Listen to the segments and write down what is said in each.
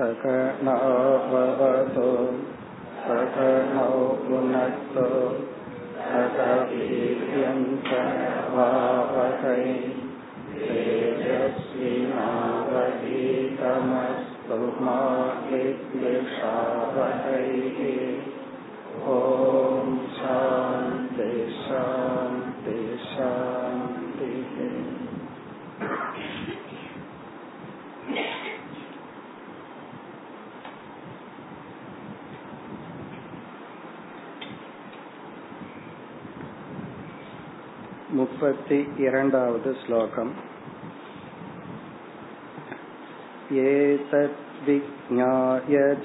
सकनवतु सकनौ पुनक्तु सकवीर्यन्तवावहै तेजस्विनावधीतमस्तु मा विद्विषावहैः ॐ शान्ति शान्ति शान्तिः मुपति इरण्डावद् श्लोकम् एतद्विज्ञाय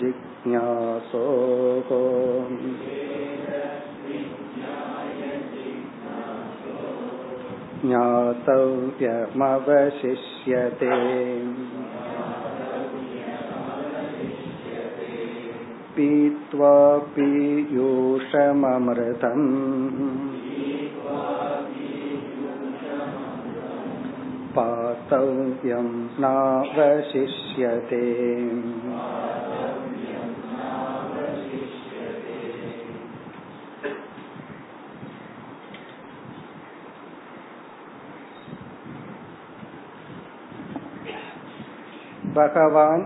जिज्ञासोः ज्ञातव्यमवशिष्यते पीत्वा पीयूषममृतम् पातव्यं नावशिष्यते பகவான்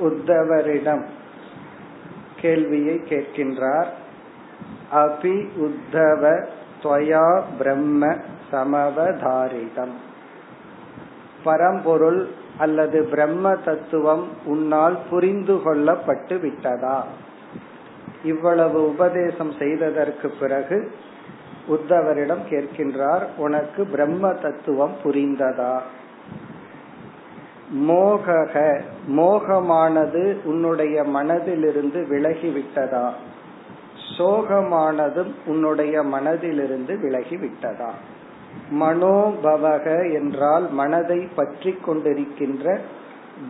உத்தவரிடம் கேள்வியை கேட்கின்றார் அபி உத்தவ துவயா பிரம்ம சமவதாரிதம் பரம்பொருள் அல்லது பிரம்ம தத்துவம் உன்னால் புரிந்து கொள்ளப்பட்டு விட்டதா? இவ்வளவு உபதேசம் செய்ததற்கு பிறகு உத்தவரிடம் கேட்கின்றார் உனக்கு பிரம்ம தத்துவம் புரிந்ததா? மோகக மோகமானது உன்னுடைய மனதிலிருந்து விலகிவிட்டதா? சோகமானதும் உன்னுடைய மனதிலிருந்து விலகிவிட்டதா? மனோபவக என்றால் மனதை பற்றி கொண்டிருக்கின்ற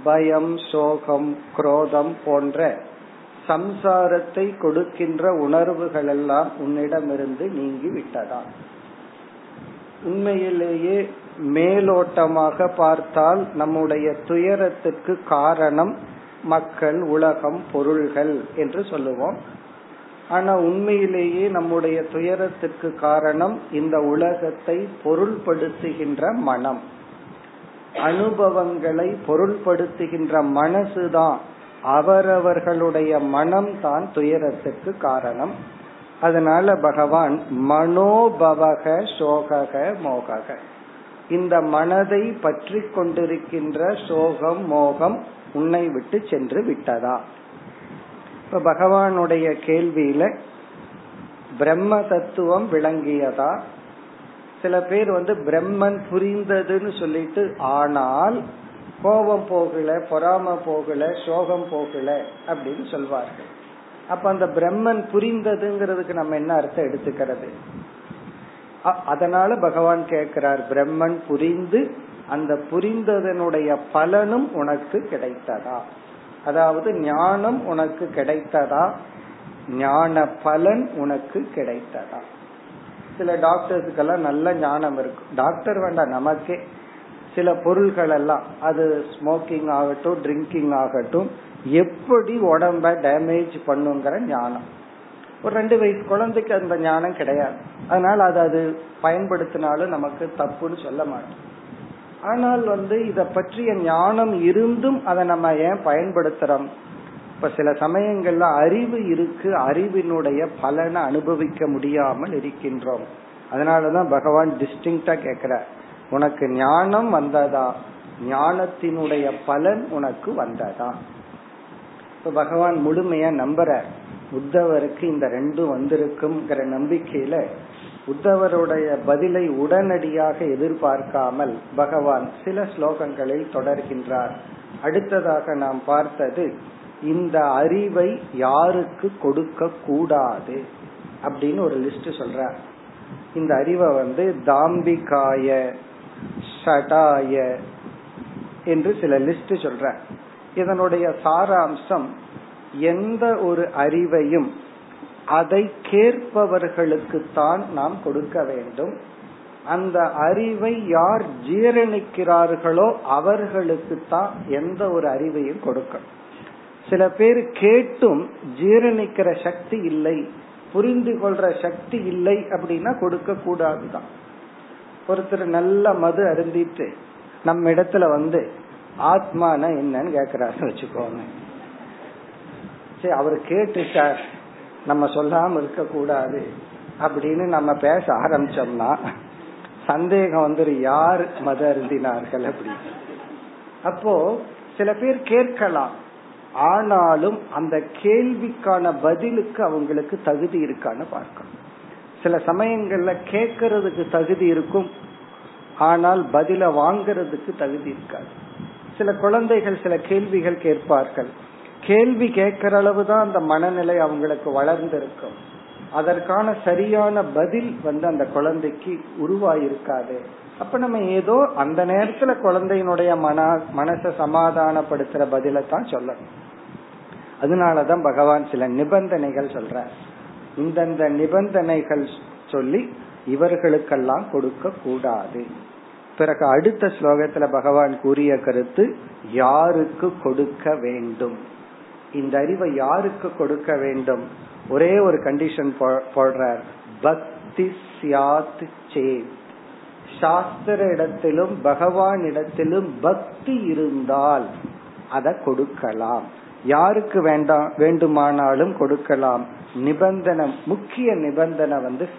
பயம் சோகம் குரோதம் போன்ற சம்சாரத்தை கொடுக்கின்ற உணர்வுகள் எல்லாம் உன்னிடமிருந்து நீங்கி விட்டதா உண்மையிலேயே மேலோட்டமாக பார்த்தால் நம்முடைய துயரத்துக்கு காரணம் மக்கள் உலகம் பொருள்கள் என்று சொல்லுவோம். ஆனா உண்மையிலேயே நம்முடைய துயரத்திற்கு காரணம் இந்த உலகத்தை பொருள்படுத்துகின்ற மனம். அனுபவங்களை பொருள்படுத்துகின்ற மனசுதான். அவரவர்களுடைய மனம் தான் துயரத்துக்கு காரணம். அதனால பகவான் மனோபவக சோகக மோகக. இந்த மனதை பற்றி கொண்டிருக்கின்ற சோகம் மோகம் உன்னை விட்டு சென்று விட்டதா? இப்ப பகவானுடைய கேள்வியில பிரம்ம தத்துவம் விளங்கியதா? சில பேர் வந்து பிரம்மன் புரிந்ததுன்னு சொல்லிட்டு ஆனால் கோபம் போகல பொறாம போகல சோகம் போகல அப்படின்னு சொல்வார்கள். அப்ப அந்த பிரம்மன் புரிந்ததுங்கிறதுக்கு நம்ம என்ன அர்த்தம் எடுத்துக்கிறது? அதனால பகவான் கேட்கிறார் பிரம்மன் புரிந்து அந்த புரிந்ததனுடைய பலனும் உனக்கு கிடைத்ததா? அதாவது ஞானம் உனக்கு கிடைத்ததா? ஞான பலன் உனக்கு கிடைத்ததா? சில டாக்டர்ஸுக்கெல்லாம் நல்ல ஞானம் இருக்கும் டாக்டர் வேண்டாம் நமக்கே. சில பொருள்கள் எல்லாம் அது ஸ்மோக்கிங் ஆகட்டும் ட்ரிங்கிங் ஆகட்டும் எப்படி உடம்ப டேமேஜ் பண்ணுங்கிற ஞானம். ஒரு ரெண்டு வயசு குழந்தைக்கு அந்த ஞானம் கிடையாது. அதனால அது அது பயன்படுத்தினாலும் நமக்கு தப்புன்னு சொல்ல மாட்டோம். ஆனால் வந்து இத பற்றிய ஞானம் இருந்தும் அதை நம்ம ஏன் பயன்படுத்துறோம்? இப்ப சில சமயங்கள்ல அறிவு இருக்கு அறிவினுடைய பலனை அனுபவிக்க முடியாமல் இருக்கின்றோம். அதனாலதான் பகவான் டிஸ்டிங்டா கேக்குற உனக்கு ஞானம் வந்ததா? ஞானத்தினுடைய பலன் உனக்கு வந்ததா? இப்ப பகவான் முழுமையா நம்புற உத்தவருக்கு இந்த ரெண்டும் வந்திருக்குங்கிற நம்பிக்கையில உத்தவருடைய பதிலை உடனடியாக எதிர்பார்க்காமல் பகவான் சில ஸ்லோகங்களில் தொடர்கின்றார். அடுத்ததாக நாம் பார்த்தது இந்த அறிவை யாருக்கு கொடுக்க கூடாது அப்படின்னு ஒரு லிஸ்ட் சொல்ற இந்த அறிவை வந்து தாம்பிகாய ஷடாய என்று சில லிஸ்ட் சொல்ற இதனுடைய சாராம்சம் எந்த ஒரு அறிவையும் அதை கேட்பவர்களுக்கு தான் நாம் கொடுக்க வேண்டும். அந்த அறிவை யார் ஜீரணிக்கிறார்களோ அவர்களுக்கு தான் எந்த ஒரு அறிவையும் கொடுக்கணும். சில பேர் கேட்டும் ஜீரணிக்கிற சக்தி இல்லை புரிந்து கொள்ற சக்தி இல்லை அப்படின்னா கொடுக்க கூடாதுதான் ஒருத்தர் நல்ல மது அருந்திட்டு நம்ம இடத்துல வந்து ஆத்மான என்னன்னு கேக்குறாரு வச்சுக்கோங்க. சரி அவர் கேட்டுட்டார். நம்ம சொல்லாம இருக்க கூடாது அப்படின்னு நம்ம பேச ஆரம்பிச்சோம்னா சந்தேகம் வந்து யார் மத அருந்தினார்கள் அப்படி அப்போ சில பேர் கேட்கலாம். ஆனாலும் அந்த கேள்விக்கான பதிலுக்கு அவங்களுக்கு தகுதி இருக்கான்னு பார்க்கணும். சில சமயங்கள்ல கேட்கறதுக்கு தகுதி இருக்கும். ஆனால் பதில வாங்கறதுக்கு தகுதி இருக்காது. சில குழந்தைகள் சில கேள்விகள் கேட்பார்கள். கேள்வி கேட்கிற அளவுதான் அந்த மனநிலை அவங்களுக்கு வளர்ந்திருக்கும். அதற்கான சரியான பதில் வந்து அந்த குழந்தைக்கு உருவாயிருக்காது. அப்ப நம்ம ஏதோ அந்த நேரத்துல குழந்தையினுடைய மன மனசை சமாதானப்படுத்துற பதில தான் சொல்லணும். அதனாலதான் பகவான் சில நிபந்தனைகள் சொல்ற இந்தந்த நிபந்தனைகள் சொல்லி இவர்களுக்கெல்லாம் கொடுக்க கூடாது. பிறகு அடுத்த ஸ்லோகத்துல பகவான் கூறிய கருத்து யாருக்கு கொடுக்க வேண்டும்? இந்த அறிவை யாருக்கு கொடுக்க வேண்டும்? ஒரே ஒரு கண்டிஷன் போடுறார். பக்தி சியாத் சேத் சாஸ்திர இடத்திலும் பகவான் இடத்திலும் பக்தி இருந்தால் அதை கொடுக்கலாம். யாருக்கு வேண்டாம் வேண்டுமானாலும் கொடுக்கலாம். நிபந்தனை முக்கிய நிபந்தனை வந்து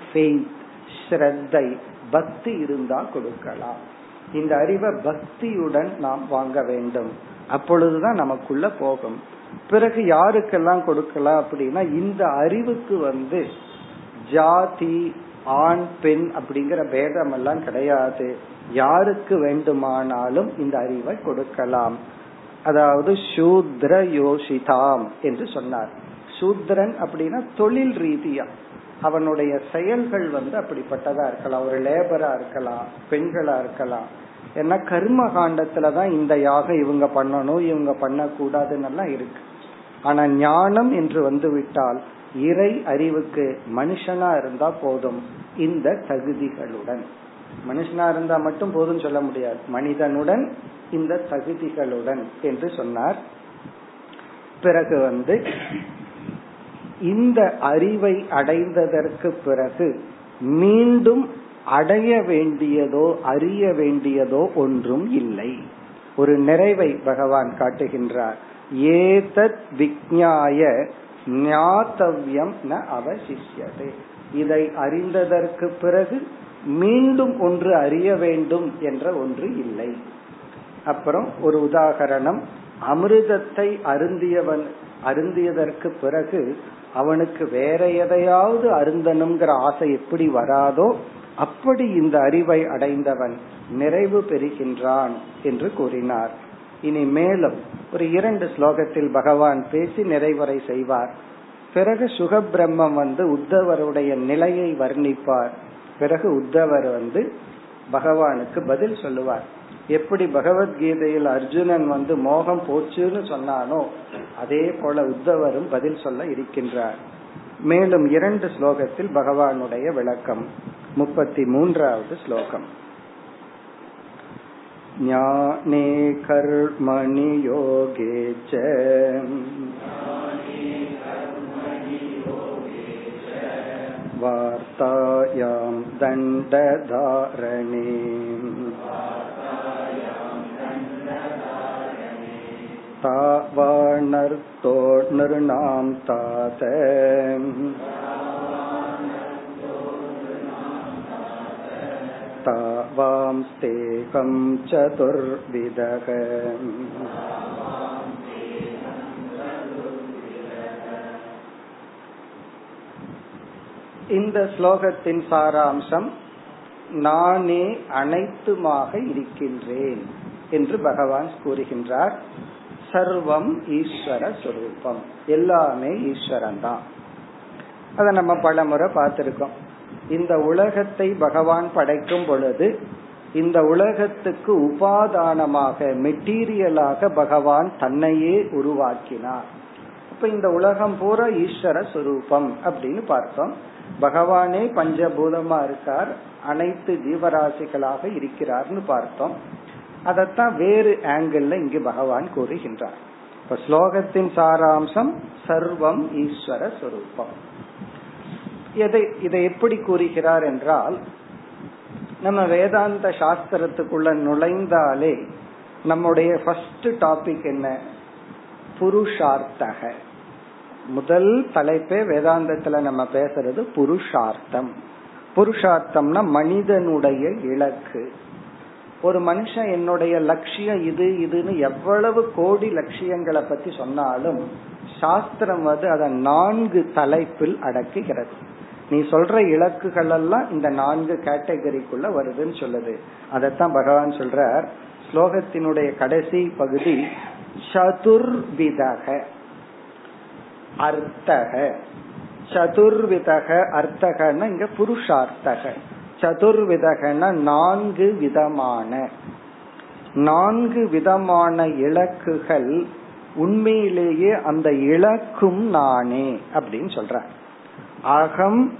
ஸ்ரத்தை. பக்தி இருந்தால் கொடுக்கலாம். இந்த அறிவை பக்தியுடன் நாம் வாங்க வேண்டும். அப்பொழுதுதான் நமக்குள்ள போகும். பிறகு யாருக்கெல்லாம் கொடுக்கலாம் அப்படின்னா இந்த அறிவுக்கு வந்து ஜாதி ஆண் பெண் அப்படிங்கிற பேதம் எல்லாம் கிடையாது. யாருக்கு வேண்டுமானாலும் இந்த அறிவை கொடுக்கலாம். அதாவது சூத்ர யோசிதாம் என்று சொன்னார். சூத்ரன் அப்படின்னா தொழில் ரீதியா அவனுடைய செயல்கள் வந்து அப்படிப்பட்டதா இருக்கலாம். ஒரு லேபரா இருக்கலாம் பெண்களா இருக்கலாம். ஏன்னா கர்ம காண்டத்துலதான் இந்த யாகம் இவங்க பண்ணணும் இவங்க பண்ணக்கூடாதுன்னு இருக்கு. ஆனா ஞானம் என்று வந்து விட்டால் இறை அறிவுக்கு மனுஷனா இருந்தா போதும் இந்த தகுதிகளுடன். மனுஷனா இருந்தா மட்டும் போதும் சொல்ல முடியாது. மனிதனுடன் இந்த தகுதிகளுடன் என்று சொன்னார். பிறகு வந்து இந்த அறிவை அடைந்ததற்கு பிறகு மீண்டும் அடைய வேண்டியதோ அறிய வேண்டியதோ ஒன்றும் இல்லை. ஒரு நிறைவை பகவான் காட்டுகின்றார். ஏதத் விக்ஞாய ஞாத்தவ்யம் ந அவசிஷ்யதே. இதை அறிந்ததற்கு பிறகு மீண்டும் ஒன்று அறிய வேண்டும் என்ற ஒன்று இல்லை. அப்புறம் ஒரு உதாகரணம். அமிர்தத்தை அருந்தியவன் அருந்தியதற்கு பிறகு அவனுக்கு வேற எதையாவது அருந்தனுங்கிற ஆசை எப்படி வராதோ அப்படி இந்த அறிவை அடைந்தவன் நிறைவு பெறுகின்றான் என்று கூறினார். இனி மேலும் ஒரு இரண்டு ஸ்லோகத்தில் பகவான் பேசி நிறைவரை செய்வார். பிறகு சுகபிரம்மம் வந்து உத்தவருடைய நிலையை வர்ணிப்பார். பிறகு உத்தவர் வந்து பகவானுக்கு பதில் சொல்லுவார். எப்படி பகவத்கீதையில் அர்ஜுனன் வந்து மோகம் போச்சுன்னு சொன்னானோ அதே போல உத்தவரும் பதில் சொல்ல இருக்கின்றார் மேலும் இரண்டு ஸ்லோகத்தில் பகவானுடைய விளக்கம் முப்பத்தி மூன்றாவது ஸ்லோகம் ज्ञाने कर्मणि योगे च वार्तायां दण्डधारणे तावानर्तो नृणां तात तावांस्तेकं चतुर्विदः இந்த ஸ்லோகத்தின் சாராம்சம் நானே அனைத்துமாக இருக்கின்றேன் என்று பகவான் கூறுகின்றார் சர்வம் ஈஸ்வர சுரூபம். எல்லாமே ஈஸ்வரன் தான் அதை நம்ம பல முறை பார்த்திருக்கோம். இந்த உலகத்தை பகவான் படைக்கும் பொழுது இந்த உலகத்துக்கு உபாதானமாக மெட்டீரியலாக பகவான் தன்னையே உருவாக்கினார். இப்ப இந்த உலகம் பூரா ஈஸ்வர சுரூபம் அப்படின்னு பார்த்தோம். பகவானே பஞ்சபூதமா இருக்கார் அனைத்து ஜீவராசிகளாக இருக்கிறார்னு பார்த்தோம். அதத்தான் வேறு ஆங்கிள் இங்கு பகவான் கூறுகின்றார். இப்ப ஸ்லோகத்தின் சாராம்சம் சர்வம் ஈஸ்வர சொரூபம். எதை இதை எப்படி கூறுகிறார் என்றால் நம்ம வேதாந்த சாஸ்திரத்துக்குள்ள நுழைந்தாலே நம்முடைய ஃபர்ஸ்ட் டாபிக் என்ன? புருஷார்த்தக. முதல் தலைப்பே வேதாந்தத்துல நம்ம பேசுறது புருஷார்த்தம். புருஷார்த்தம்னா மனிதனுடைய இலக்கு. ஒரு மனுஷன் என்னுடைய லட்சியம் இது இதுன்னு எவ்வளவு கோடி லட்சியங்களை பத்தி சொன்னாலும் சாஸ்திரம் வந்து அதை நான்கு தலைப்பில் அடக்குகிறது. நீ சொல்ற இலக்குகள் எல்லாம் இந்த நான்கு கேட்டகரிக்குள்ள வருதுன்னு சொல்லுது. அதத்தான் பகவான் சொல்றார். ஸ்லோகத்தினுடைய கடைசி பகுதி சதுர்விதக அர்த்தக. சதுர்விதக அர்த்தகன்னா இங்க புருஷார்த்தக. சதுர்விதகன நான்கு விதமான. நான்கு விதமான இலக்குகள் உண்மையிலேயே அந்த இலக்கும் நானே அப்படின்னு சொல்ற அகம்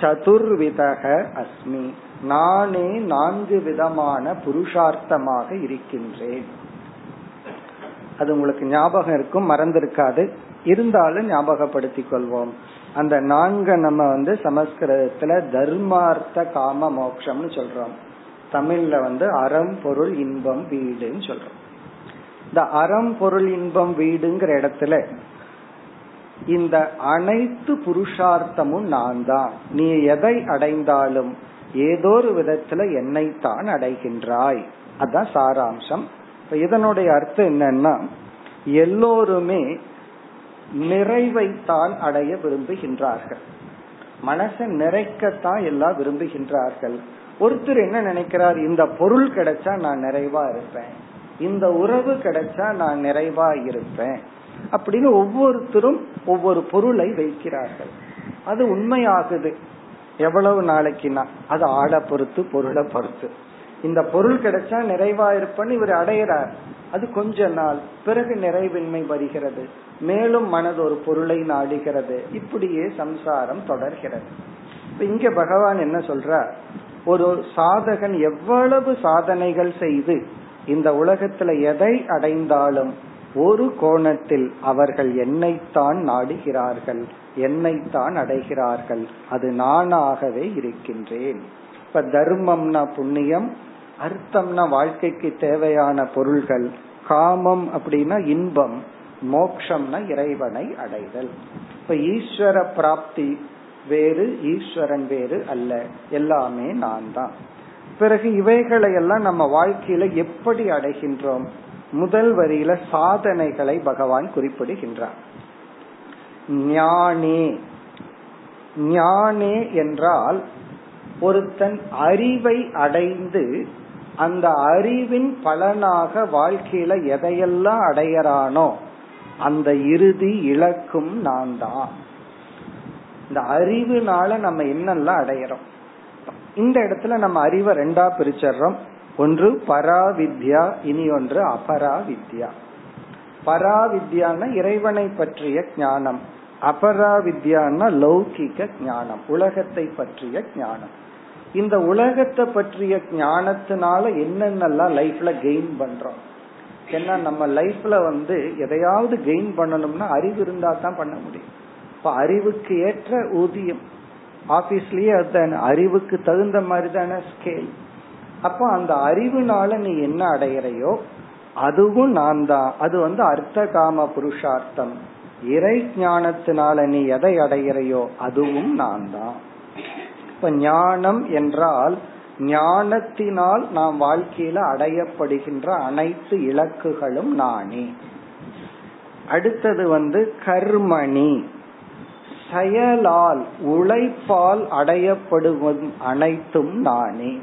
சதுர்விதக அஸ்மி. நானே நான்கு விதமான புருஷார்த்தமாக இருக்கின்றேன். அது உங்களுக்கு ஞாபகம் இருக்கும் மறந்திருக்காது. இருந்தாலும் ஞாபகப்படுத்திக் கொள்வோம். அந்த நான்க நம்ம வந்து சமஸ்கிருதத்துல தர்மார்த்த காம மோக்ஷம்னு சொல்றோம். தமிழ்ல வந்து அறம் பொருள் இன்பம் வீடுன்னு சொல்றோம். இந்த அறம் பொருள் இன்பம் வீடுங்கிற இடத்துல இந்த அனைத்து புருஷார்த்தமும் நான் தான். நீ எதை அடைந்தாலும் ஏதோ ஒரு விதத்துல என்னைத்தான் அடைகின்றாய். அதான் சாராம்சம். இதனுடைய அர்த்தம் என்னன்னா எல்லோருமே நிறைவைத்தான் அடைய விரும்புகின்றார்கள். மனசை நிறைக்கத்தான் எல்லாம் விரும்புகின்றார்கள். ஒருத்தர் என்ன நினைக்கிறார் இந்த பொருள் கிடைச்சா நான் நிறைவா இருப்பேன். இந்த உறவு கிடைச்சா நான் நிறைவா இருப்பேன். அப்படின்னு ஒவ்வொருத்தரும் ஒவ்வொரு பொருளை வைக்கிறார்கள். அது உண்மையாகுது. எவ்வளவு நாளைக்குன்னா அது ஆளை பொறுத்து பொருளை பொறுத்து. இந்த பொருள் கிடைச்சா நிறைவா இருப்பேன்னு இவர் அடையிறார். அது கொஞ்ச நாள். பிறகு நிறைவின்மை வருகிறது. மேலும் மனது ஒரு பொருளை நாடுகிறது. இப்படியே சம்சாரம் தொடர்கிறது. இங்க பகவான் என்ன சொல்றார்? ஒரு சாதகன் எவ்வளவு சாதனைகள் செய்து இந்த உலகத்துல எதை அடைந்தாலும் ஒரு கோணத்தில் அவர்கள் என்னைத்தான் நாடுகிறார்கள் என்னைத்தான் அடைகிறார்கள். அது நானாகவே இருக்கின்றேன். இப்ப தர்மம்னா புண்ணியம் அர்த்தம்னா வாழ்க்கைக்கு தேவையான பொருள்கள். காமம் அப்படின்னா இன்பம் மோக்ஷம்னா இறைவனை அடைதல். இப்ப ஈஸ்வர பிராப்தி வேறு ஈஸ்வரன் வேறு அல்ல. எல்லாமே நான் தான். பிறகு இவைகளை எல்லாம் நம்ம வாழ்க்கையில எப்படி அடைகின்றோம்? முதல் வரியில சாதனைகளை பகவான் குறிப்பிடுகின்றார். ஞானே. ஞானே என்றால் ஒருத்தன் அறிவை அடைந்து அந்த அறிவின் பலனாக வாழ்க்கையில எதையெல்லாம் அடையறானோ அந்த இறுதி இலக்கும் நான் தான். இந்த அறிவுனால நம்ம என்னெல்லாம் அடையறோம்? இந்த இடத்துல நம்ம அறிவை ரெண்டா பிரிச்சர்றோம் ஒன்று பராவித்யா இனி ஒன்று அபராவித்யா. பராவித்யான இறைவனை பற்றிய ஞானம். அபராவித்யான லௌகிக ஞானம் உலகத்தை பற்றிய ஞானம். இந்த உலகத்தை பற்றிய ஞானத்தினால என்னென்னலாம் லைஃப்ல கெயின் பண்றோம்? ஏன்னா நம்ம லைஃப்ல வந்து எதையாவது கெயின் பண்ணணும்னா அறிவு இருந்தா தான் பண்ண முடியும். இப்ப அறிவுக்கு ஏற்ற ஊதியம் ஆபீஸ்லயே அதுதான அறிவுக்கு தகுந்த மாதிரி தானே ஸ்கேல் அப்போ அந்த அறிவுனால நீ என்ன அடையிறையோ அதுவும் நான் தான். அது வந்து அர்த்த காம புருஷார்த்தம். இறை ஞானத்தினால நீ எதை அடையிறையோ அதுவும் நான் தான். இப்ப ஞானம் என்றால் ஞானத்தினால் நாம் வாழ்க்கையில அடையப்படுகின்ற அனைத்து இலக்குகளும் நானே. அடுத்தது வந்து கர்மணி. செயலால் உழைப்பால் அடையப்படுவதும் அனைத்தும் நானே.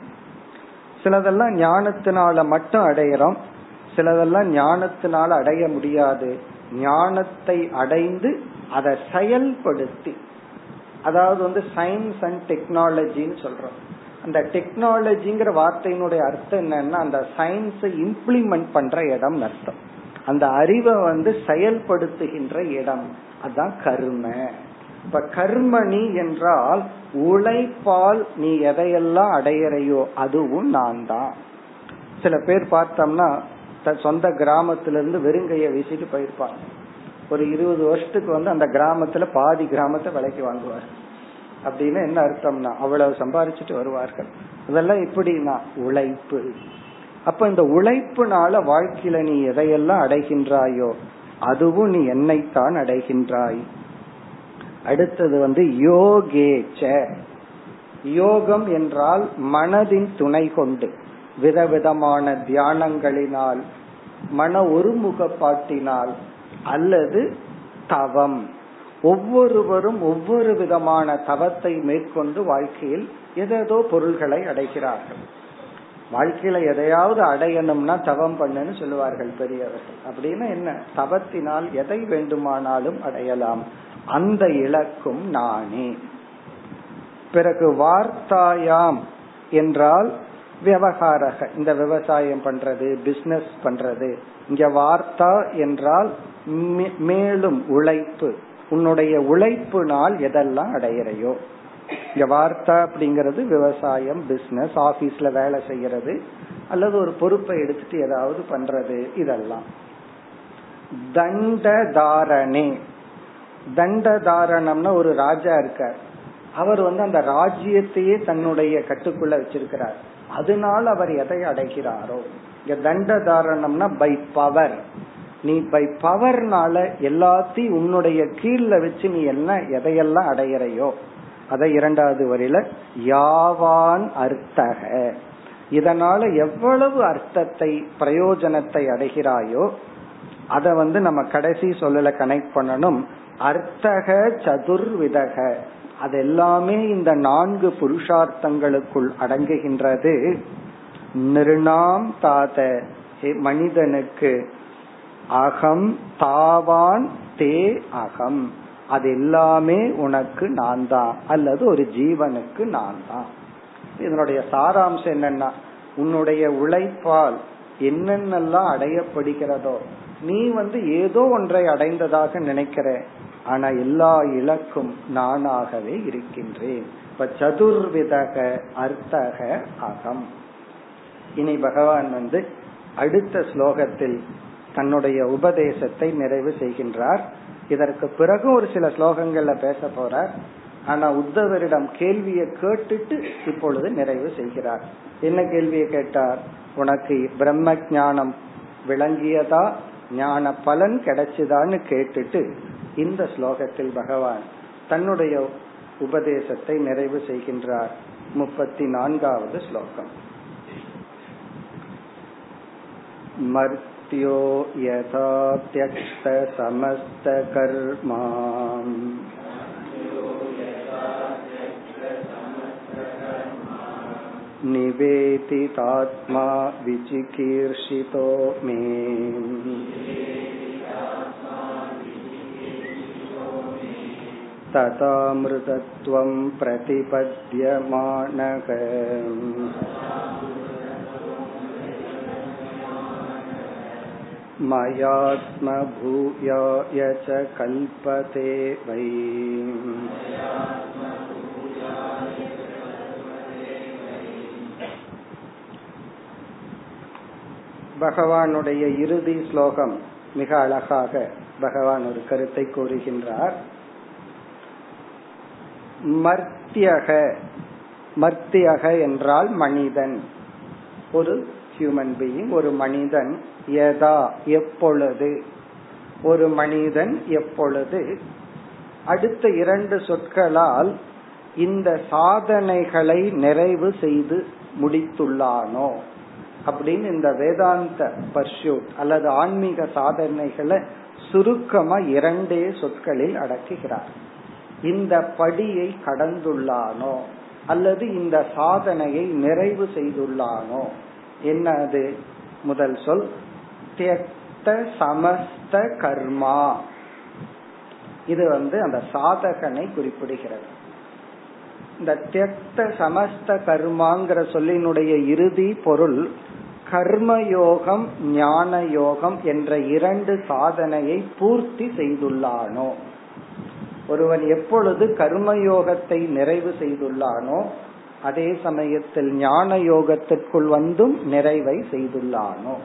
சிலதெல்லாம் ஞானத்தினால மட்டும் அடையிறோம். சிலதெல்லாம் ஞானத்தினால அடைய முடியாது. ஞானத்தை அடைந்து அதை செயல்படுத்தி அதாவது வந்து சயின்ஸ் அண்ட் டெக்னாலஜின்னு சொல்றோம். அந்த டெக்னாலஜிங்கிற வார்த்தையினுடைய அர்த்தம் என்னன்னா அந்த சயின்ஸை இம்ப்ளிமெண்ட் பண்ற இடம் அர்த்தம். அந்த அறிவை வந்து செயல்படுத்துகின்ற இடம். அதான் கரும. இப்ப கர்மணி என்றால் உழைப்பால் நீ எதையெல்லாம் அடையறையோ அதுவும் நான் தான். சில பேர் பார்த்தோம்னா சொந்த கிராமத்திலிருந்து வெறுங்கைய வீசிட்டு போயிருப்பாங்க. ஒரு இருபது வருஷத்துக்கு வந்து அந்த கிராமத்துல பாதி கிராமத்தை விலைக்கு வாங்குவார். அப்படின்னு என்ன அர்த்தம்னா அவ்வளவு சம்பாரிச்சுட்டு வருவார்கள். அதெல்லாம் எப்படின்னா உழைப்பு. அப்ப இந்த உழைப்புனால வாழ்க்கையில நீ எதையெல்லாம் அடைகின்றாயோ அதுவும் நீ என்னைத்தான் அடைகின்றாய். அடுத்தது வந்து யோகேச்ச. யோகம் என்றால் மனதின் துணை கொண்டு விதவிதமான தியானங்களினால் மன ஒருமுகப்பாட்டினால் அல்லது தவம். ஒவ்வொருவரும் ஒவ்வொரு விதமான தவத்தை மேற்கொண்டு வாழ்க்கையில் ஏதேதோ பொருள்களை அடைகிறார்கள். வாழ்க்கையில எதையாவது அடையணும்னா தவம் பண்ணுன்னு சொல்லுவார்கள் பெரியவர்கள். அப்படின்னா என்ன? தவத்தினால் எதை வேண்டுமானாலும் அடையலாம். அந்த இலக்கும் நானே. பிறகு வார்த்தாயாம் என்றால் விவகாரக. இந்த விவசாயம் பண்றது பிசினஸ் பண்றது. இங்க வார்த்தா என்றால் மேலும் உழைப்பு. உன்னுடைய உழைப்புனால் எதெல்லாம் அடையிறையோ. இங்க வார்த்தா அப்படிங்கிறது விவசாயம் பிசினஸ் ஆபீஸ்ல வேலை செய்யறது அல்லது ஒரு பொறுப்பை எடுத்துட்டு ஏதாவது பண்றது இதெல்லாம். தண்ட தாரணே தண்ட தாரணம்னா ஒரு ராஜா இருக்கார். அவர் வந்து அந்த ராஜ்யத்தையே தன்னுடைய கட்டுக்குள்ள வச்சிருக்கிறார். அதனால அவர் எதை அடைகிறாரோ. இங்க தண்ட தாரணம்னா பை பவர் நீ பை பவர்னால எல்லாத்தையும் உன்னுடைய கீழ்ல வச்சு நீ என்ன எதையெல்லாம் அடையிறையோ? அதை இரண்டாவது வரையில யாவான் அர்த்தக. இதனால எவ்வளவு அர்த்தத்தை பிரயோஜனத்தை அடைகிறாயோ அத வந்து நம்ம கடைசி சொல்லல கனெக்ட் பண்ணணும். அர்த்தக சதுர்விதக. அது எல்லாமே இந்த நான்கு புருஷார்த்தங்களுக்குள் அடங்குகின்றது. நிர்ணாம் தாத. மனிதனுக்கு அகம் தாவான் தே அகம். அது எல்லாமே உனக்கு நான் தான் அல்லது ஒரு ஜீவனுக்கு நான் தான் இதனுடைய சாராம்சம் என்னன்னா உன்னுடைய உழைப்பால் என்னென்னலாம் அடையப்படுகிறதோ நீ வந்து ஏதோ ஒன்றை அடைந்ததாக நினைக்கிற. ஆனா எல்லா இலக்கும் நானாகவே இருக்கின்றேன். இப்ப சதுர்விதக அர்த்தக அகம். இனி பகவான் வந்து அடுத்த ஸ்லோகத்தில் தன்னுடைய உபதேசத்தை நிறைவு செய்கின்றார். இதற்கு பிறகு ஒரு சில ஸ்லோகங்கள்ல பேச போறார். ஆனா உத்தவரிடம் கேள்வியை கேட்டுட்டு இப்பொழுது நிறைவு செய்கிறார். என்ன கேள்வியை கேட்டார்? உனக்கு பிரம்ம ஞானம் விளங்கியதா? ஞான பலன் கிடைச்சுதான்னு கேட்டுட்டு இந்த ஸ்லோகத்தில் பகவான் தன்னுடைய உபதேசத்தை நிறைவு செய்கின்றார். முப்பத்தி நான்காவது ஸ்லோகம். मर्त्यो यथा त्यक्तसमस्तकर्मा निवेदितात्मा विचिकीर्षितो मे तथामृतत्वं प्रतिपद्यमानः मयात्मभूयाय च कल्पते वै பகவானுடைய இறுதி ஸ்லோகம் மிக அழகாக பகவான் ஒரு கருத்தை கூறுகின்றார் மர்த்தியக மர்த்தியக என்றால் மனிதன் ஒரு ஹியூமன் பீயிங் ஒரு மனிதன் எதா எப்பொழுது? ஒரு மனிதன் எப்பொழுது? அடுத்த இரண்டு சொற்களால் இந்த சாதனைகளை நிறைவு செய்து முடித்துள்ளானோ? அப்படின்னு இந்த வேதாந்த பர்ஷூட் அல்லது ஆன்மீக சாதனைகளை சுருக்கமா இரண்டே சொற்களில் அடக்குகிறார். இந்த படியை கடந்துள்ளானோ? அல்லது இந்த சாதனையை நிறைவு செய்துள்ளானோ? என்ன அது? முதல் சொல் தியக்த சமஸ்த கர்மா. இது வந்து அந்த சாதகனை குறிப்பிடுகிறது. இந்த தியக்த சமஸ்த கர்மாங்கிற சொல்லினுடைய இறுதி பொருள் கர்மயோகம் ஞான யோகம் என்ற இரண்டு சாதனையை பூர்த்தி செய்துள்ளானோ. ஒருவன் எப்பொழுது கர்மயோகத்தை நிறைவு செய்துள்ளானோ அதே சமயத்தில் ஞான யோகத்திற்குள் வந்தும் நிறைவை செய்துள்ளானோ?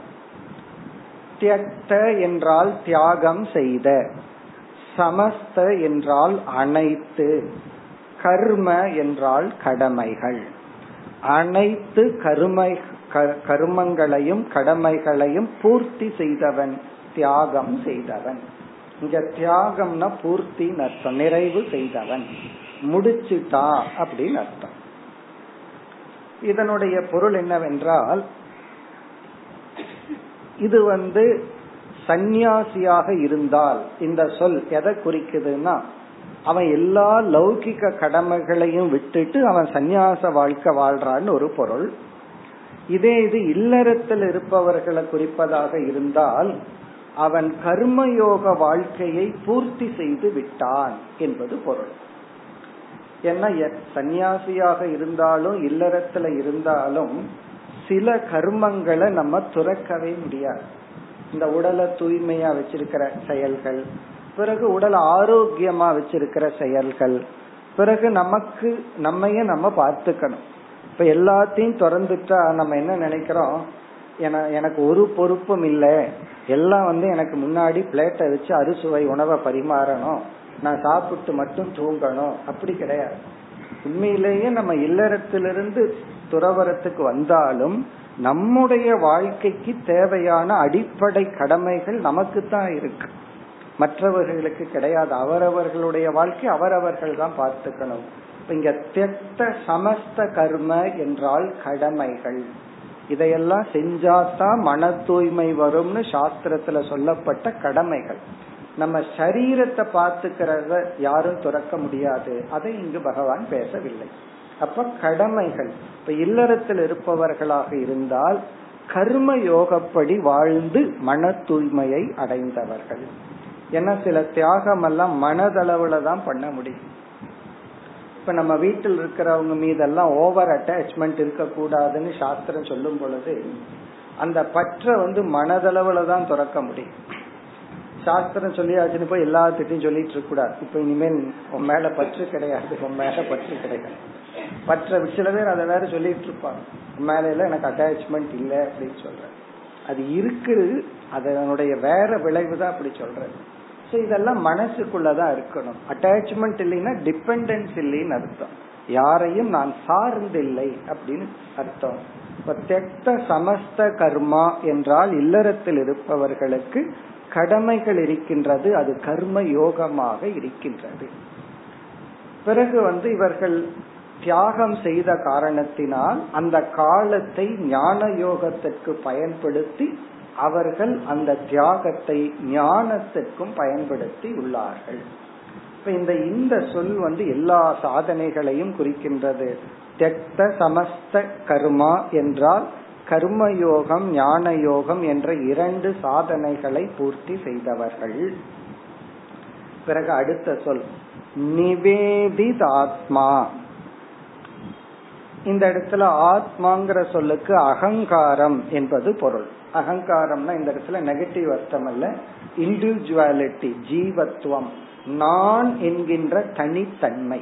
தியக்த என்றால் தியாகம் செய்த சமஸ்த என்றால் அனைத்து கர்ம என்றால் கடமைகள். அனைத்து கருமை கருமங்களையும் கடமைகளையும் பூர்த்தி செய்தவன் தியாகம் செய்தவன். இங்க தியாகம்னா பூர்த்தி அர்த்தம் நிறைவு செய்தவன். முடிச்சுட்டா அப்படின்னு அர்த்தம். இதனுடைய பொருள் என்னவென்றால் இது வந்து சந்நியாசியாக இருந்தால் இந்த சொல் எதை குறிக்குதுன்னா அவன் எல்லா லௌகிக கடமைகளையும் விட்டுட்டு அவன் சந்நியாச வாழ்க்கை வாழ்றான்னு ஒரு பொருள். இதே இது இல்லறத்தில் இருப்பவர்களை குறிப்பதாக இருந்தால் அவன் கர்மயோக வாழ்க்கையை பூர்த்தி செய்து விட்டான் என்பது பொருள். ஏன்னா சந்நியாசியாக இருந்தாலும் இல்லறத்துல இருந்தாலும் சில கர்மங்களை நம்ம துறக்கவே முடியாது. இந்த உடலை தூய்மையா வச்சிருக்கிற செயல்கள் பிறகு உடல் ஆரோக்கியமா வச்சிருக்கிற செயல்கள் பிறகு நமக்கு நம்மைய நம்ம பார்த்துக்கணும். இப்ப எல்லாத்தையும் திறந்துட்டா நம்ம என்ன நினைக்கிறோம்? எனக்கு ஒரு பொறுப்பும் இல்லை. எல்லாம் வந்து எனக்கு முன்னாடி பிளேட்டை வச்சு அறுசுவை உணவை பரிமாறணும். நான் சாப்பிட்டு மட்டும் தூங்கணும். அப்படி கிடையாது. உண்மையிலேயே நம்ம இல்லறத்திலிருந்து துறவரத்துக்கு வந்தாலும் நம்முடைய வாழ்க்கைக்கு தேவையான அடிப்படை கடமைகள் நமக்கு தான் இருக்கு. மற்றவர்களுக்கு கிடையாது. அவரவர்களுடைய வாழ்க்கை அவரவர்கள் தான் பார்த்துக்கணும். இங்க தெத்த சமஸ்த கர்ம என்றால் கடமைகள். இதையெல்லாம் செஞ்சாதான் மன தூய்மை வரும்னு சாஸ்திரத்துல சொல்லப்பட்ட கடமைகள். நம்ம சரீரத்தை பார்த்துக்கிறத யாரும் துறக்க முடியாது. அதை இங்கு பகவான் பேசவில்லை. அப்ப கடமைகள். இப்ப இல்லறத்தில் இருப்பவர்களாக இருந்தால் கர்ம யோகப்படி வாழ்ந்து மன தூய்மையை அடைந்தவர்கள். ஏன்னா சில தியாகம் எல்லாம் மனதளவுல தான் பண்ண முடியும். இப்ப நம்ம வீட்டில் இருக்கிறவங்க மீதெல்லாம் ஓவர் அட்டாச்மெண்ட் இருக்கக்கூடாதுன்னு சாஸ்திரம் சொல்லும் பொழுது அந்த பற்ற வந்து மனதளவுல தான் துறக்க முடியும். சாஸ்திரம் சொல்லியாச்சுன்னு போய் எல்லாத்திட்டையும் சொல்லிட்டு இருக்க கூடாது. இப்ப இனிமேல் உன் மேல பற்று கிடையாது. உன் மேல பற்று கிடையாது. பற்ற சில பேர் அதை வேற சொல்லிட்டு இருப்பாங்க. உன் மேல எல்லாம் எனக்கு அட்டாச்மெண்ட் இல்லை அப்படின்னு சொல்றேன் அது இருக்குது அதனுடைய வேற விளைவு தான் அப்படி சொல்றது ஸோ இதெல்லாம் மனசுக்குள்ளதான் இருக்கணும். அட்டாச்மெண்ட் இல்லைன்னா டிபெண்டன்ஸ் இல்லைன்னு அர்த்தம். யாரையும் நான் சார்ந்தில்லை அப்படின்னு அர்த்தம். இப்ப தெத்த சமஸ்த கர்மா என்றால் இல்லறத்தில் இருப்பவர்களுக்கு கடமைகள் இருக்கின்றது அது கர்ம யோகமாக இருக்கின்றது. பிறகு வந்து இவர்கள் தியாகம் செய்த காரணத்தினால் அந்த காலத்தை ஞான யோகத்திற்கு பயன்படுத்தி அவர்கள் அந்த தியாகத்தை ஞானத்திற்கும் பயன்படுத்தி உள்ளார்கள். இப்ப இந்த இந்த சொல் வந்து எல்லா சாதனைகளையும் குறிக்கின்றது. தெக்த சமஸ்த கர்மா என்றால் கர்மயோகம் ஞான யோகம் என்ற இரண்டு சாதனைகளை பூர்த்தி செய்தவர்கள். பிறகு அடுத்த சொல் நிவேதிதாத்மா. இந்த இடத்துல ஆத்மாங்கிற சொல்லுக்கு அகங்காரம் என்பது பொருள். அகங்காரம்னா இந்த இடத்துல நெகட்டிவ் அர்த்தம் அல்ல. இண்டிவிஜுவாலிட்டி ஜீவத்துவம் நான் என்கின்ற தனித்தன்மை.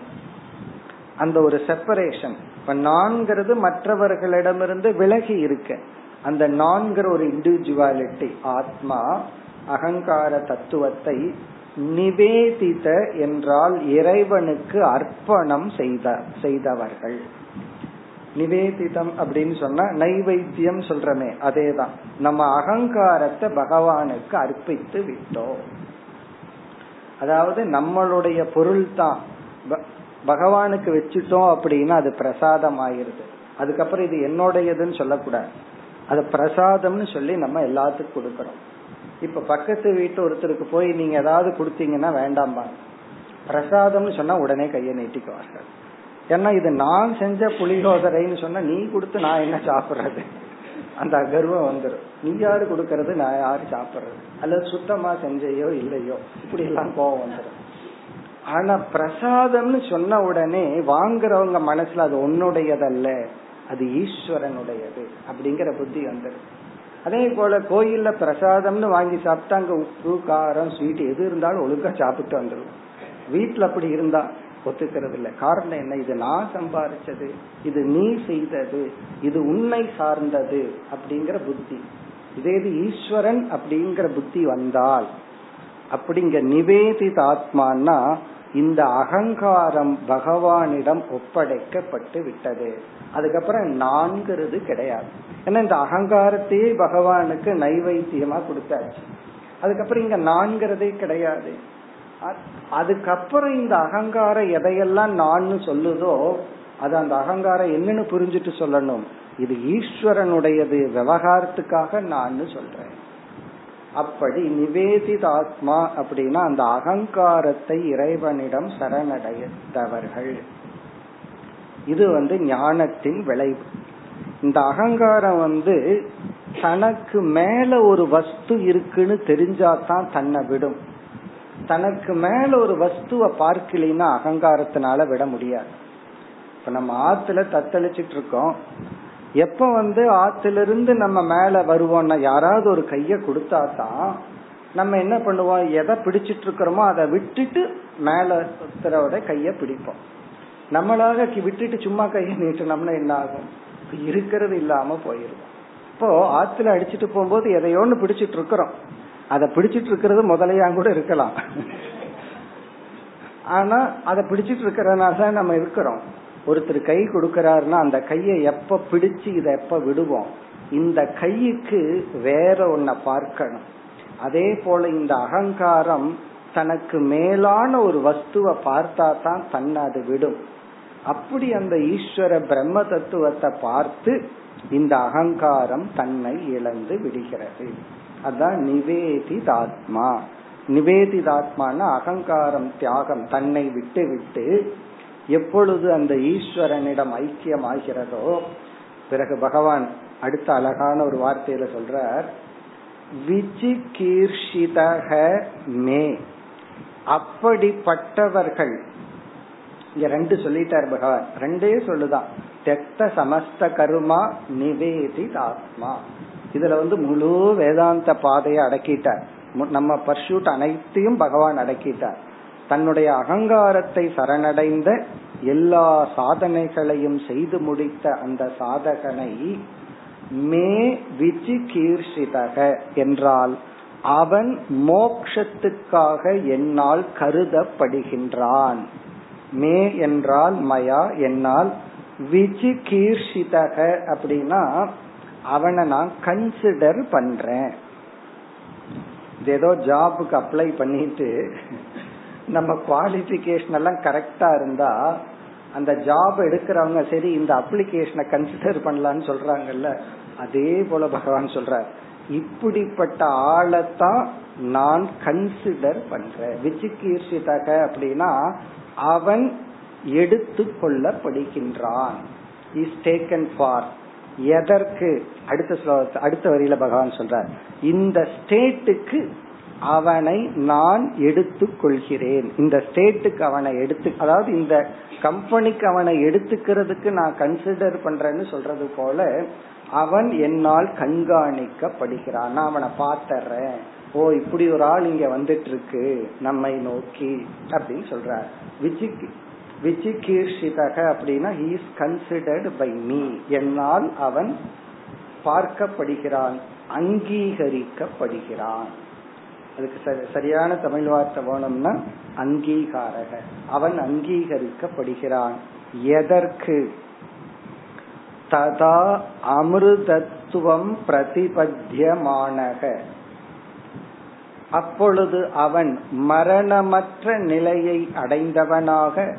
அந்த ஒரு செப்பரேஷன் இப்ப நான்கிறது மற்றவர்களிடமிருந்து விலகி இருக்க. அந்த நான்கிற ஒரு இண்டிவிஜுவாலிட்டி ஆத்மா அகங்கார தத்துவத்தை நிவேதித என்றால் இறைவனுக்கு அர்ப்பணம் செய்த செய்தவர்கள். நிவேதிதம் அப்படின்னு சொன்னா நைவேத்தியம் சொல்றமே அதேதான். நம்ம அகங்காரத்தை பகவானுக்கு அர்ப்பித்து விட்டோம். அதாவது நம்மளுடைய பொருள் தான் பகவானுக்கு வச்சுட்டோம் அப்படின்னா அது பிரசாதம் ஆயிருது அதுக்கப்புறம் இது என்னுடையதுன்னு சொல்லக்கூடாது. அது பிரசாதம்னு சொல்லி நம்ம எல்லாத்துக்கும் கொடுக்கறோம் இப்ப பக்கத்து வீட்டு ஒருத்தருக்கு போய் நீங்க ஏதாவது கொடுத்தீங்கன்னா வேண்டாம் பிரசாதம்னு சொன்னா உடனே கையை நீட்டிக்குவார்கள். ஏன்னா இது நான் செஞ்ச புளிகோதரைன்னு சொன்னா நீ கொடுத்து நான் என்ன சாப்பிடுறது? அந்த கர்வம் வந்துடும் நீ யாரு கொடுக்கறது? நான் யாரு சாப்பிடுறது? அல்லது சுத்தமா செஞ்சையோ இல்லையோ? இப்படி எல்லாம் கோவம் வந்துடும் ஆனா பிரசாதம்னு சொன்ன உடனே வாங்குறவங்க மனசுல அது உன்னுடையதல்ல அது ஈஸ்வரனுடையது அப்படிங்கிற புத்தி வந்துடும் அதே போல கோயில்ல பிரசாதம்னு வாங்கி சாப்பிட்டா அங்க உப்பு காரம் ஸ்வீட் எது இருந்தாலும் ஒழுங்கா சாப்பிட்டு வந்துடும் வீட்டுல அப்படி இருந்தா ஒத்துக்கிறது இல்லை. காரணம் என்ன? இது நான் சம்பாரிச்சது இது நீ செய்தது இது உன்னை சார்ந்தது அப்படிங்கிற புத்தி. இதே இது ஈஸ்வரன் அப்படிங்கிற புத்தி வந்தால் அப்படிங்க நிவேதித ஆத்மான்னா இந்த அகங்காரம் பகவானிடம் ஒப்படைக்கப்பட்டு விட்டது. அதுக்கப்புறம் நான்கிறது கிடையாது. ஏன்னா இந்த அகங்காரத்தையே பகவானுக்கு நைவைத்தியமா கொடுத்தாச்சு. அதுக்கப்புறம் இங்க நான்கிறதே கிடையாது. அதுக்கப்புறம் இந்த அகங்காரம் எதையெல்லாம் நான் சொல்லுதோ அது அந்த அகங்காரம் என்னன்னு புரிஞ்சுட்டு சொல்லணும். இது ஈஸ்வரனுடையது விவகாரத்துக்காக நான் சொல்றேன். அப்படி நிவேதிதாத்மா அப்படின்னா அந்த அகங்காரத்தை இறைவனிடம் சரணடைந்தவர்கள். இது வந்து ஞானத்தின் விளைவு. இந்த அகங்காரம் வந்து தனக்கு மேல ஒரு வஸ்து இருக்குன்னு தெரிஞ்சாதான் தன்னை விடும். தனக்கு மேல ஒரு வஸ்துவை பார்க்கலின்னா அகங்காரத்தினால விட முடியாது. இப்ப நம்ம ஆத்துல தத்தளிச்சிட்டு இருக்கோம். எப்ப வந்து ஆத்துல நம்ம மேல வருவோம்னா யாராவது ஒரு கைய கொடுத்தா தான் நம்ம என்ன பண்ணுவோம்? எதை பிடிச்சிட்டு இருக்கிறோமோ அதை விட்டுட்டு மேல ஒருத்தரோட கைய பிடிப்போம். நம்மளாக விட்டுட்டு சும்மா கையை நீட்டினோம்னா என்ன ஆகும்? இருக்கிறது இல்லாம போயிருவோம். இப்போ ஆத்துல அடிச்சிட்டு போகும்போது எதையோன்னு பிடிச்சிட்டு இருக்கிறோம் அதை பிடிச்சிட்டு இருக்கிறது முதலையா கூட இருக்கலாம். ஆனா அதை பிடிச்சிட்டு இருக்கிறனால தான் நம்ம இருக்கிறோம். ஒருத்தர் கை கொடுக்கிறாருன்னா அந்த கையை எப்ப பிடிச்சு இதை எப்ப விடுவோம்? இந்த கைக்கு வேற ஒன்ன பார்க்கணும். அதே போல இந்த அகங்காரம் தனக்கு மேலான ஒரு வஸ்துவை பார்த்தா தான் தன்னை அது விடும். அப்படி அந்த ஈஸ்வர பிரம்ம தத்துவத்தை பார்த்து இந்த அகங்காரம் தன்னை இழந்து விடுகிறது. அதான் நிவேதிதாத்மா. நிவேதிதாத்மான அகங்காரம் தியாகம் தன்னை விட்டு விட்டு எப்பொழுது அந்த ஈஸ்வரனிடம் ஐக்கியம் ஆகிறதோ பிறகு பகவான் அடுத்த அழகான ஒரு வார்த்தையில சொல்றார் விஜிகீர்ஷிதக மே. அப்படிப்பட்டவர்கள் இங்க ரெண்டு சொல்லிட்டார் பகவான். ரெண்டே சொல்லுதான். தெத்த சமஸ்த கருமா நிவேதி ஆத்மா இதுல வந்து முழு வேதாந்த பாதையை அடக்கிட்டார். நம்ம பர்ஷூட் அனைத்தையும் பகவான் அடக்கிட்டார். தன்னுடைய அகங்காரத்தை சரணடைந்த எல்லா சாதனைகளையும் செய்து முடித்த அந்த சாதகனை மே விஜிகீர்ஷிதக என்றால் அவன் மோக்ஷத்துக்காக என்னால் கருதப்படுகின்றான். மே என்றால் மயா என்னால் விஜிகீர்ஷிதக அப்படின்னா அவனை நான் கன்சிடர் பண்றேன். ஏதோ ஜாபுக்கு அப்ளை பண்ணிட்டு நம்ம குவாலிபிகேஷன் எல்லாம் கரெக்டா இருந்தா அந்த ஜாப் எடுக்கிறவங்க சரி இந்த அப்ளிகேஷனை கன்சிடர் பண்ணலான்னு சொல்றாங்கல்ல அதே போல பகவான் சொல்ற இப்படிப்பட்ட ஆளைத்தான் நான் கன்சிடர் பண்றேன். விஜிகீர்ஷிதக அப்படின்னா அவன் எடுத்து கொள்ளப்படுகின்றான். இஸ் டேக்கன் ஃபார் எதற்கு? அடுத்த அடுத்த வரியில பகவான் சொல்றார். இந்த ஸ்டேட்டுக்கு அவனை நான் எடுத்துக்கொள்கிறேன். இந்த ஸ்டேட்டுக்கு அவனை எடுத்து அதாவது இந்த கம்பெனிக்கு அவனை எடுத்துக்கிறதுக்கு நான் கன்சிடர் பண்றேன்னு சொல்றது போல அவன் என்னால் கண்காணிக்கப்படுகிறான். நான் அவனை பாத்துறேன் ஓ இப்படி ஒரு ஆள் இங்க வந்துட்டு இருக்கு நம்மை நோக்கி அப்படின்னு சொல்றார். விஜிக்கு விஜிகீர்ஷிதக அப்படின்னா he is considered by me என்னால் அவன் பார்க்கப்படுகிறான் அங்கீகரிக்கப்படுகிறான். அதுக்கு சரியான தமிழ் வார்த்தை வேணும்னா அங்கீகாரக. அவன் அங்கீகரிக்கப்படுகிறான். எதற்கு? ததா அமிர்தத்துவம் பிரதிபத்தியமானக. அப்பொழுது அவன் மரணமற்ற நிலையை அடைந்தவனாக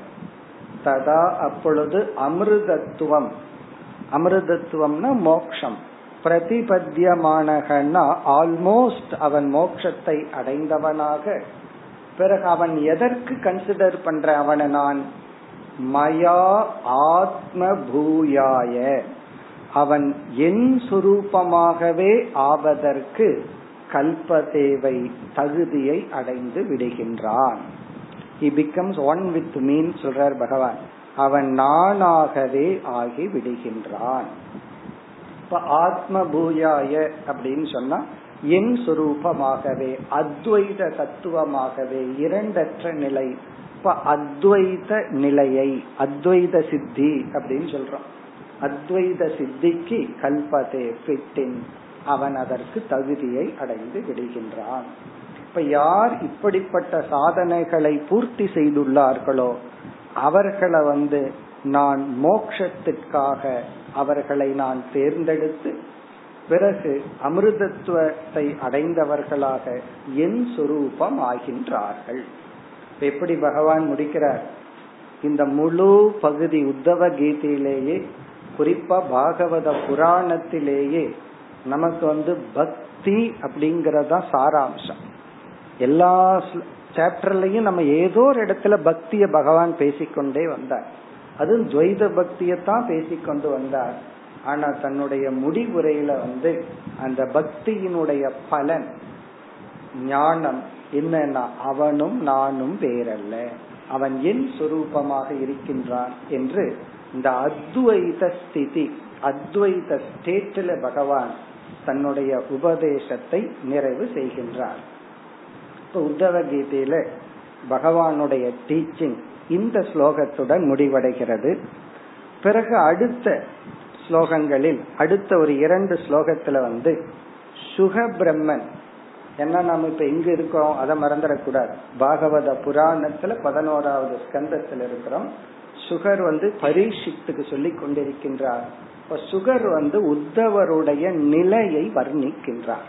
ததா அப்பொழுது அமிர்தத்துவம். அமிர்தத்துவம்னா மோக்ஷம். பிரதிபத்தியமானகன்னா ஆல்மோஸ்ட் அவன் மோட்சத்தை அடைந்தவனாக. பிறகு அவன் எதற்கு கன்சிடர் பண்ற அவனை நான்? மயா ஆத்ம பூயாய அவன் என் சுரூபமாகவே ஆவதற்கு கல்பதேவை தகுதியை அடைந்து விடுகின்றான். He becomes one with me சொல்றார் பகவான். அவன் நானாகவே ஆகி விடுகின்றான் இப்ப ஆத்ம பூயாய அப்படின்னு சொன்னா என் சுரூபமாகவே அத்வைத தத்துவமாகவே இரண்டற்ற நிலை. இப்ப அத்வைத நிலையை அத்வைத சித்தி அப்படின்னு சொல்றோம். அத்வைத சித்திக்கு கல்பதே பிட்டின். அவன் அதற்கு தகுதியை அடைந்து விடுகின்றான். இப்ப யார் இப்படிப்பட்ட சாதனைகளை பூர்த்தி செய்துள்ளார்களோ அவர்களை வந்து நான் மோக்ஷத்திற்காக அவர்களை நான் தேர்ந்தெடுத்து பிறகு அமிர்தத்துவத்தை அடைந்தவர்களாக என் சுரூபம் ஆகின்றார்கள். எப்படி பகவான் முடிக்கிறார்? இந்த முழு பகுதி உத்தவ கீதையிலேயே குறிப்பா பாகவத புராணத்திலேயே நமக்கு வந்து பக்தி அப்படிங்கறதா சாராம்சம். எல்லா சாப்டர்லயும் நம்ம ஏதோ ஒரு இடத்துல பக்திய பகவான் பேசிக்கொண்டே வந்தார். அதுவும் துவைத பக்தியத்தான் பேசிக்கொண்டு வந்தார். ஆனா தன்னுடைய முடிவுரையில வந்து அந்த பக்தியினுடைய பலன் ஞானம் என்னன்னா அவனும் நானும் வேறல்ல. அவன் என் சுரூபமாக இருக்கின்றான் என்று இந்த அத்வைத ஸ்திதி அத்வைத ஸ்டேட்டில பகவான் தன்னுடைய உபதேசத்தை நிறைவு செய்கின்றார். இப்ப உத்தவ கீதையில பகவானுடைய டீச்சிங் இந்த ஸ்லோகத்துடன் முடிவடைகிறது. பிறகு அடுத்த ஸ்லோகங்களில் அடுத்த ஒரு இரண்டு ஸ்லோகத்துல வந்து சுக பிரம்மன் என்ன நம்ம இப்ப எங்க இருக்கோம் அதை மறந்துடக்கூடாது. பாகவத புராணத்துல பதினோராவது ஸ்கந்தத்தில் இருக்கிறோம். சுகர் வந்து பரீட்சித்துக்கு சொல்லி கொண்டிருக்கின்றார். இப்ப சுகர் வந்து உத்தவருடைய நிலையை வர்ணிக்கின்றார்.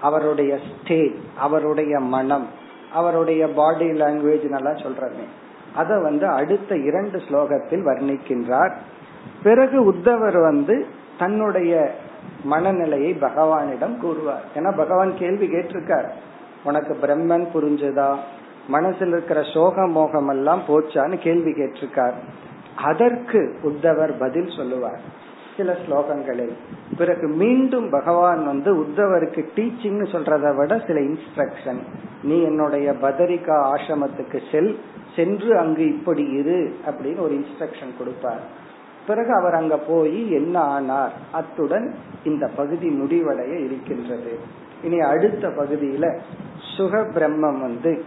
அவருடைய ஸ்டேட் அவருடைய மனம் அவருடைய பாடி லாங்குவேஜ் நல்லா சொல்றமே அத வந்து அடுத்த இரண்டு ஸ்லோகத்தில் வர்ணிக்கின்றார். பிறகு உத்தவர் வந்து தன்னுடைய மனநிலையை பகவானிடம் கூறுவார். ஏன்னா பகவான் கேள்வி கேட்டிருக்கார். உனக்கு பிரம்மன் புரிஞ்சுதா? மனசில் இருக்கிற சோக மோகம் எல்லாம் போச்சான்னு கேள்வி கேட்டிருக்கார். அதற்கு உத்தவர் பதில் சொல்லுவார். சில ஸ்லோகங்களில். பிறகு மீண்டும் பகவான் வந்து உத்தவருக்கு டீச்சிங் சொல்றதை விட சில இன்ஸ்ட்ரக்ஷன் நீ என்னுடைய பதரிகா ஆசிரமத்துக்கு செல். சென்று அங்கு இப்படி இரு அப்படின்னு ஒரு இன்ஸ்ட்ரக்ஷன் கொடுப்பார். பிறகு அவர் அங்க போய் என்ன ஆனார்? அத்துடன் இந்த பகுதி முடிவடைய இருக்கின்றது. இனி அடுத்த பகுதியில சுக பிரம்மம் வந்து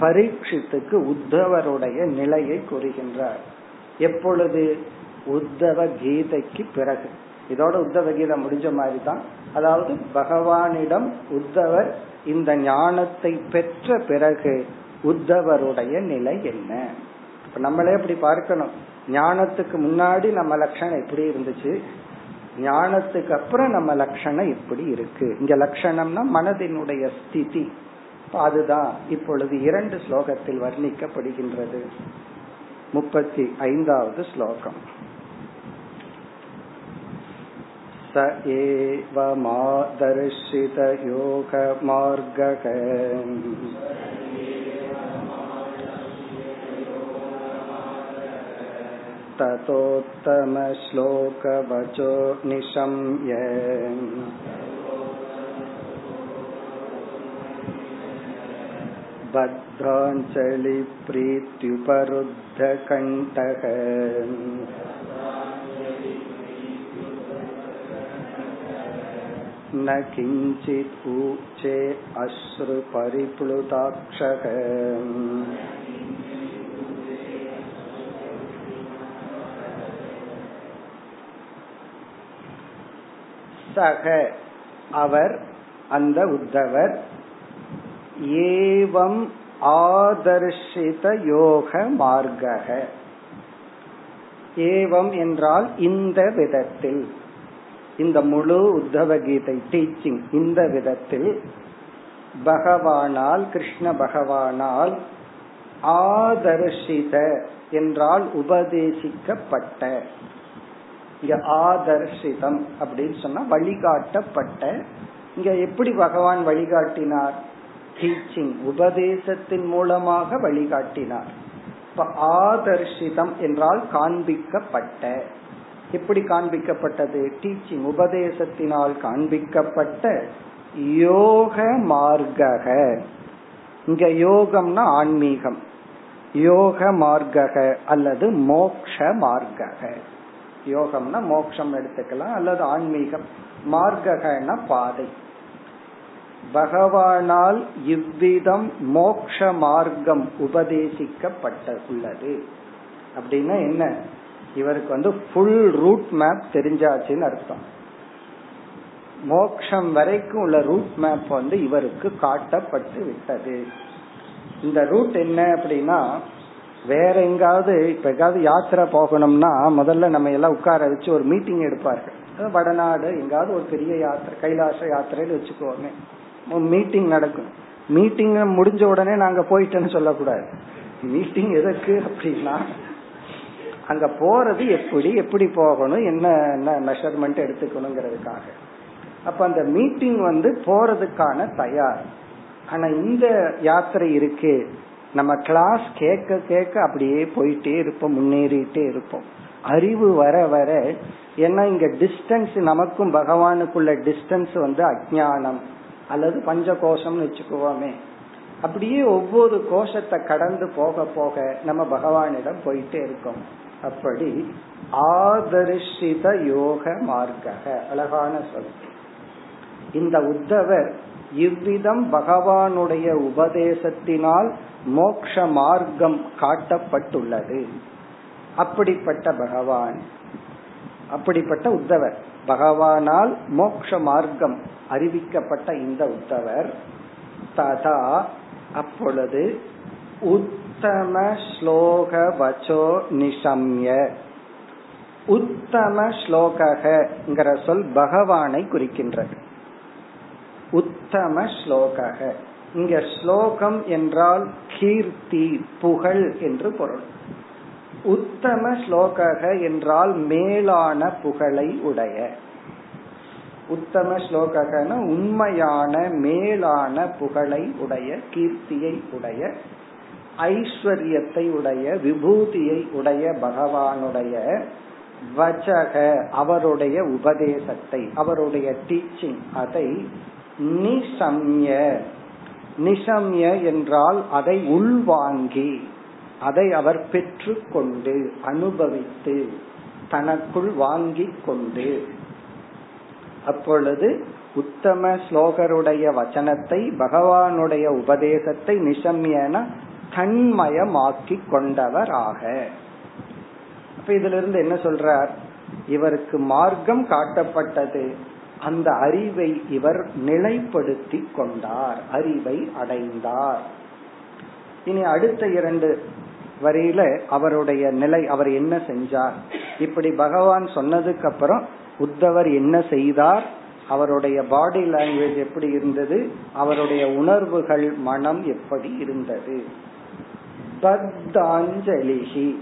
பரீட்சித்துக்கு உத்தவருடைய நிலையை கூறுகின்றார். எப்பொழுது? உத்தவ கீதைக்கு பிறகு. இதோட உத்தவ கீதை முடிஞ்ச மாதிரி தான் அதாவது பகவானிடம் உத்தவர் இந்த ஞானத்தை பெற்ற பிறகு உத்தவருடைய நிலை என்ன இப்ப நம்மளே அப்படி பார்க்கணும் ஞானத்துக்கு முன்னாடி நம்ம லட்சணம் எப்படி இருந்துச்சு ஞானத்துக்கு அப்புறம் நம்ம லட்சணம் எப்படி இருக்கு இங்க லட்சணம்னா மனதினுடைய ஸ்திதி அதுதான் இப்பொழுது இரண்டு ஸ்லோகத்தில் வர்ணிக்கப்படுகின்றது முப்பத்தி ஐந்தாவது ஸ்லோகம் स एवमादर्शितयोगमार्गः ततोत्तमश्लोकवचो निशम्य बद्धाञ्जलिप्रीत्युपरुद्धकण्ठः न किञ्चित् ऊचे अश्रुपरिप्लुताक्षः சக அவர் அந்த உத்தவர் ஏவம் ஆதர்ஷித யோக மார்க்க. ஏவம் என்றால் இந்த விதத்தில். இந்த முழு உத்தவ கீதை டீச்சிங் இந்த விதத்தில். பகவானால் கிருஷ்ண பகவானால் ஆதர்ஷித என்றால் உபதேசிக்கப்பட்ட. ஆதர்ஷிதம் அப்படின்னு சொன்னா வழிகாட்டப்பட்ட இங்க எப்படி பகவான் வழிகாட்டினார்? டீச்சிங் உபதேசத்தின் மூலமாக வழிகாட்டினார். இப்ப ஆதர்ஷிதம் என்றால் காண்பிக்கப்பட்ட. எப்படி காண்பிக்கப்பட்டது? டீச்சிங் உபதேசத்தினால் காண்பிக்கப்பட்ட யோக மார்க்கக. இங்க யோகம்னா ஆன்மீகம். யோக மார்க்கக அல்லது மோக்ஷ மார்க்கக. யோகம்னா மோக்ஷம் எடுத்துக்கலாம் அல்லது ஆன்மீகம். மார்க்கன பாதை. பகவானால் இவ்விதம் மோக்ஷ மார்க்கம் உபதேசிக்கப்பட்டுள்ளது அப்படின்னா என்ன? இவருக்கு வந்து ஃபுல் ரூட் மேப் தெரிஞ்சாச்சுன்னு அர்த்தம். மோக்ஷம் வரைக்கும் உள்ள ரூட் மேப் வந்து இவருக்கு காட்டப்பட்டு விட்டது. இந்த ரூட் என்ன அப்படின்னா வேற எங்காவது இப்ப எங்காவது யாத்திரை போகணும்னா முதல்ல நம்ம எல்லாம் உட்கார வச்சு ஒரு மீட்டிங் எடுப்பார்கள். வடநாடு எங்காவது ஒரு பெரிய யாத்திரை கைலாச யாத்திரைன்னு வச்சுக்கோமே. மீட்டிங் நடக்கும். மீட்டிங் முடிஞ்ச உடனே நாங்க போயிட்டேன்னு சொல்லக்கூடாது. மீட்டிங் எதற்கு அப்படின்னா அங்க போறது எப்படி எப்படி போகணும் என்ன என்ன மெஷர்மெண்ட் எடுத்துக்கணுங்கிறதுக்காக. அப்ப அந்த மீட்டிங் வந்து போறதுக்கான தயார். ஆனா இந்த யாத்திரை இருக்கு நம்ம கிளாஸ் கேட்க கேட்க அப்படியே போயிட்டே இருப்போம் முன்னேறிட்டே இருப்போம். அறிவு வர வர ஏன்னா இங்க டிஸ்டன்ஸ் நமக்கும் பகவானுக்குள்ள டிஸ்டன்ஸ் வந்து அஜானம் அல்லது பஞ்ச கோஷம்னு வச்சுக்குவோமே. அப்படியே ஒவ்வொரு கோஷத்தை கடந்து போக போக நம்ம பகவானிடம் போயிட்டே இருக்கோம். அப்படி ஆதர்ஷித யோக மார்க்க அழகான சொல். இந்த உத்தவர் இவ்விதம் பகவானுடைய உபதேசத்தினால் மோக்ஷ மார்க்கம் காட்டப்பட்டுள்ளது. அப்படிப்பட்ட பகவான் அப்படிப்பட்ட உத்தவர். பகவானால் மோக்ஷ மார்க்கம் அறிவிக்கப்பட்ட இந்த உத்தவர். ததா அப்பொழுது உத்தம ஸ்லோக வச்சோ நிஷம்ய உத்தம ஸ்லோகங்கிற சொல் பகவானை குறிக்கின்றது. உத்தம ஸ்லோக இங்க ஸ்லோகம் என்றால் கீர்த்தி புகழ் என்று பொருள். உத்தம ஸ்லோக என்றால் மேலான புகழை உடைய. உத்தம ஸ்லோகன உண்மையான மேலான புகழை உடைய கீர்த்தியை உடைய ஐஸ்வர்யத்தை உடைய விபூதியை உடைய பகவானுடைய வச்சக அவருடைய உபதேசத்தை அவருடைய டீச்சிங் அதை நிசம்ய நிசம்ய என்றால் அதை உள்வாங்கி அதை அவர் பெற்று கொண்டு அனுபவித்து தனக்குள் வாங்கி கொண்டு. அப்பொழுது உத்தம ஸ்லோகருடைய வச்சனத்தை பகவானுடைய உபதேசத்தை நிசம்யன தன்மயமாக்கி கொண்டவராக. ஆக அப்ப இதுல இருந்து என்ன சொல்றார்? இவருக்கு மார்க்கம் காட்டப்பட்டது. அந்த அறிவை இவர் நிலைப்படுத்தி கொண்டார் அறிவை அடைந்தார். இனி அடுத்த இரண்டு வரையில அவருடைய நிலை அவர் என்ன செஞ்சார்? இப்படி பகவான் சொன்னதுக்கு அப்புறம் உத்தவர் என்ன செய்தார்? அவருடைய பாடி லாங்குவேஜ் எப்படி இருந்தது? அவருடைய உணர்வுகள் மனம் எப்படி இருந்தது? பத்தாஞ்சலிகி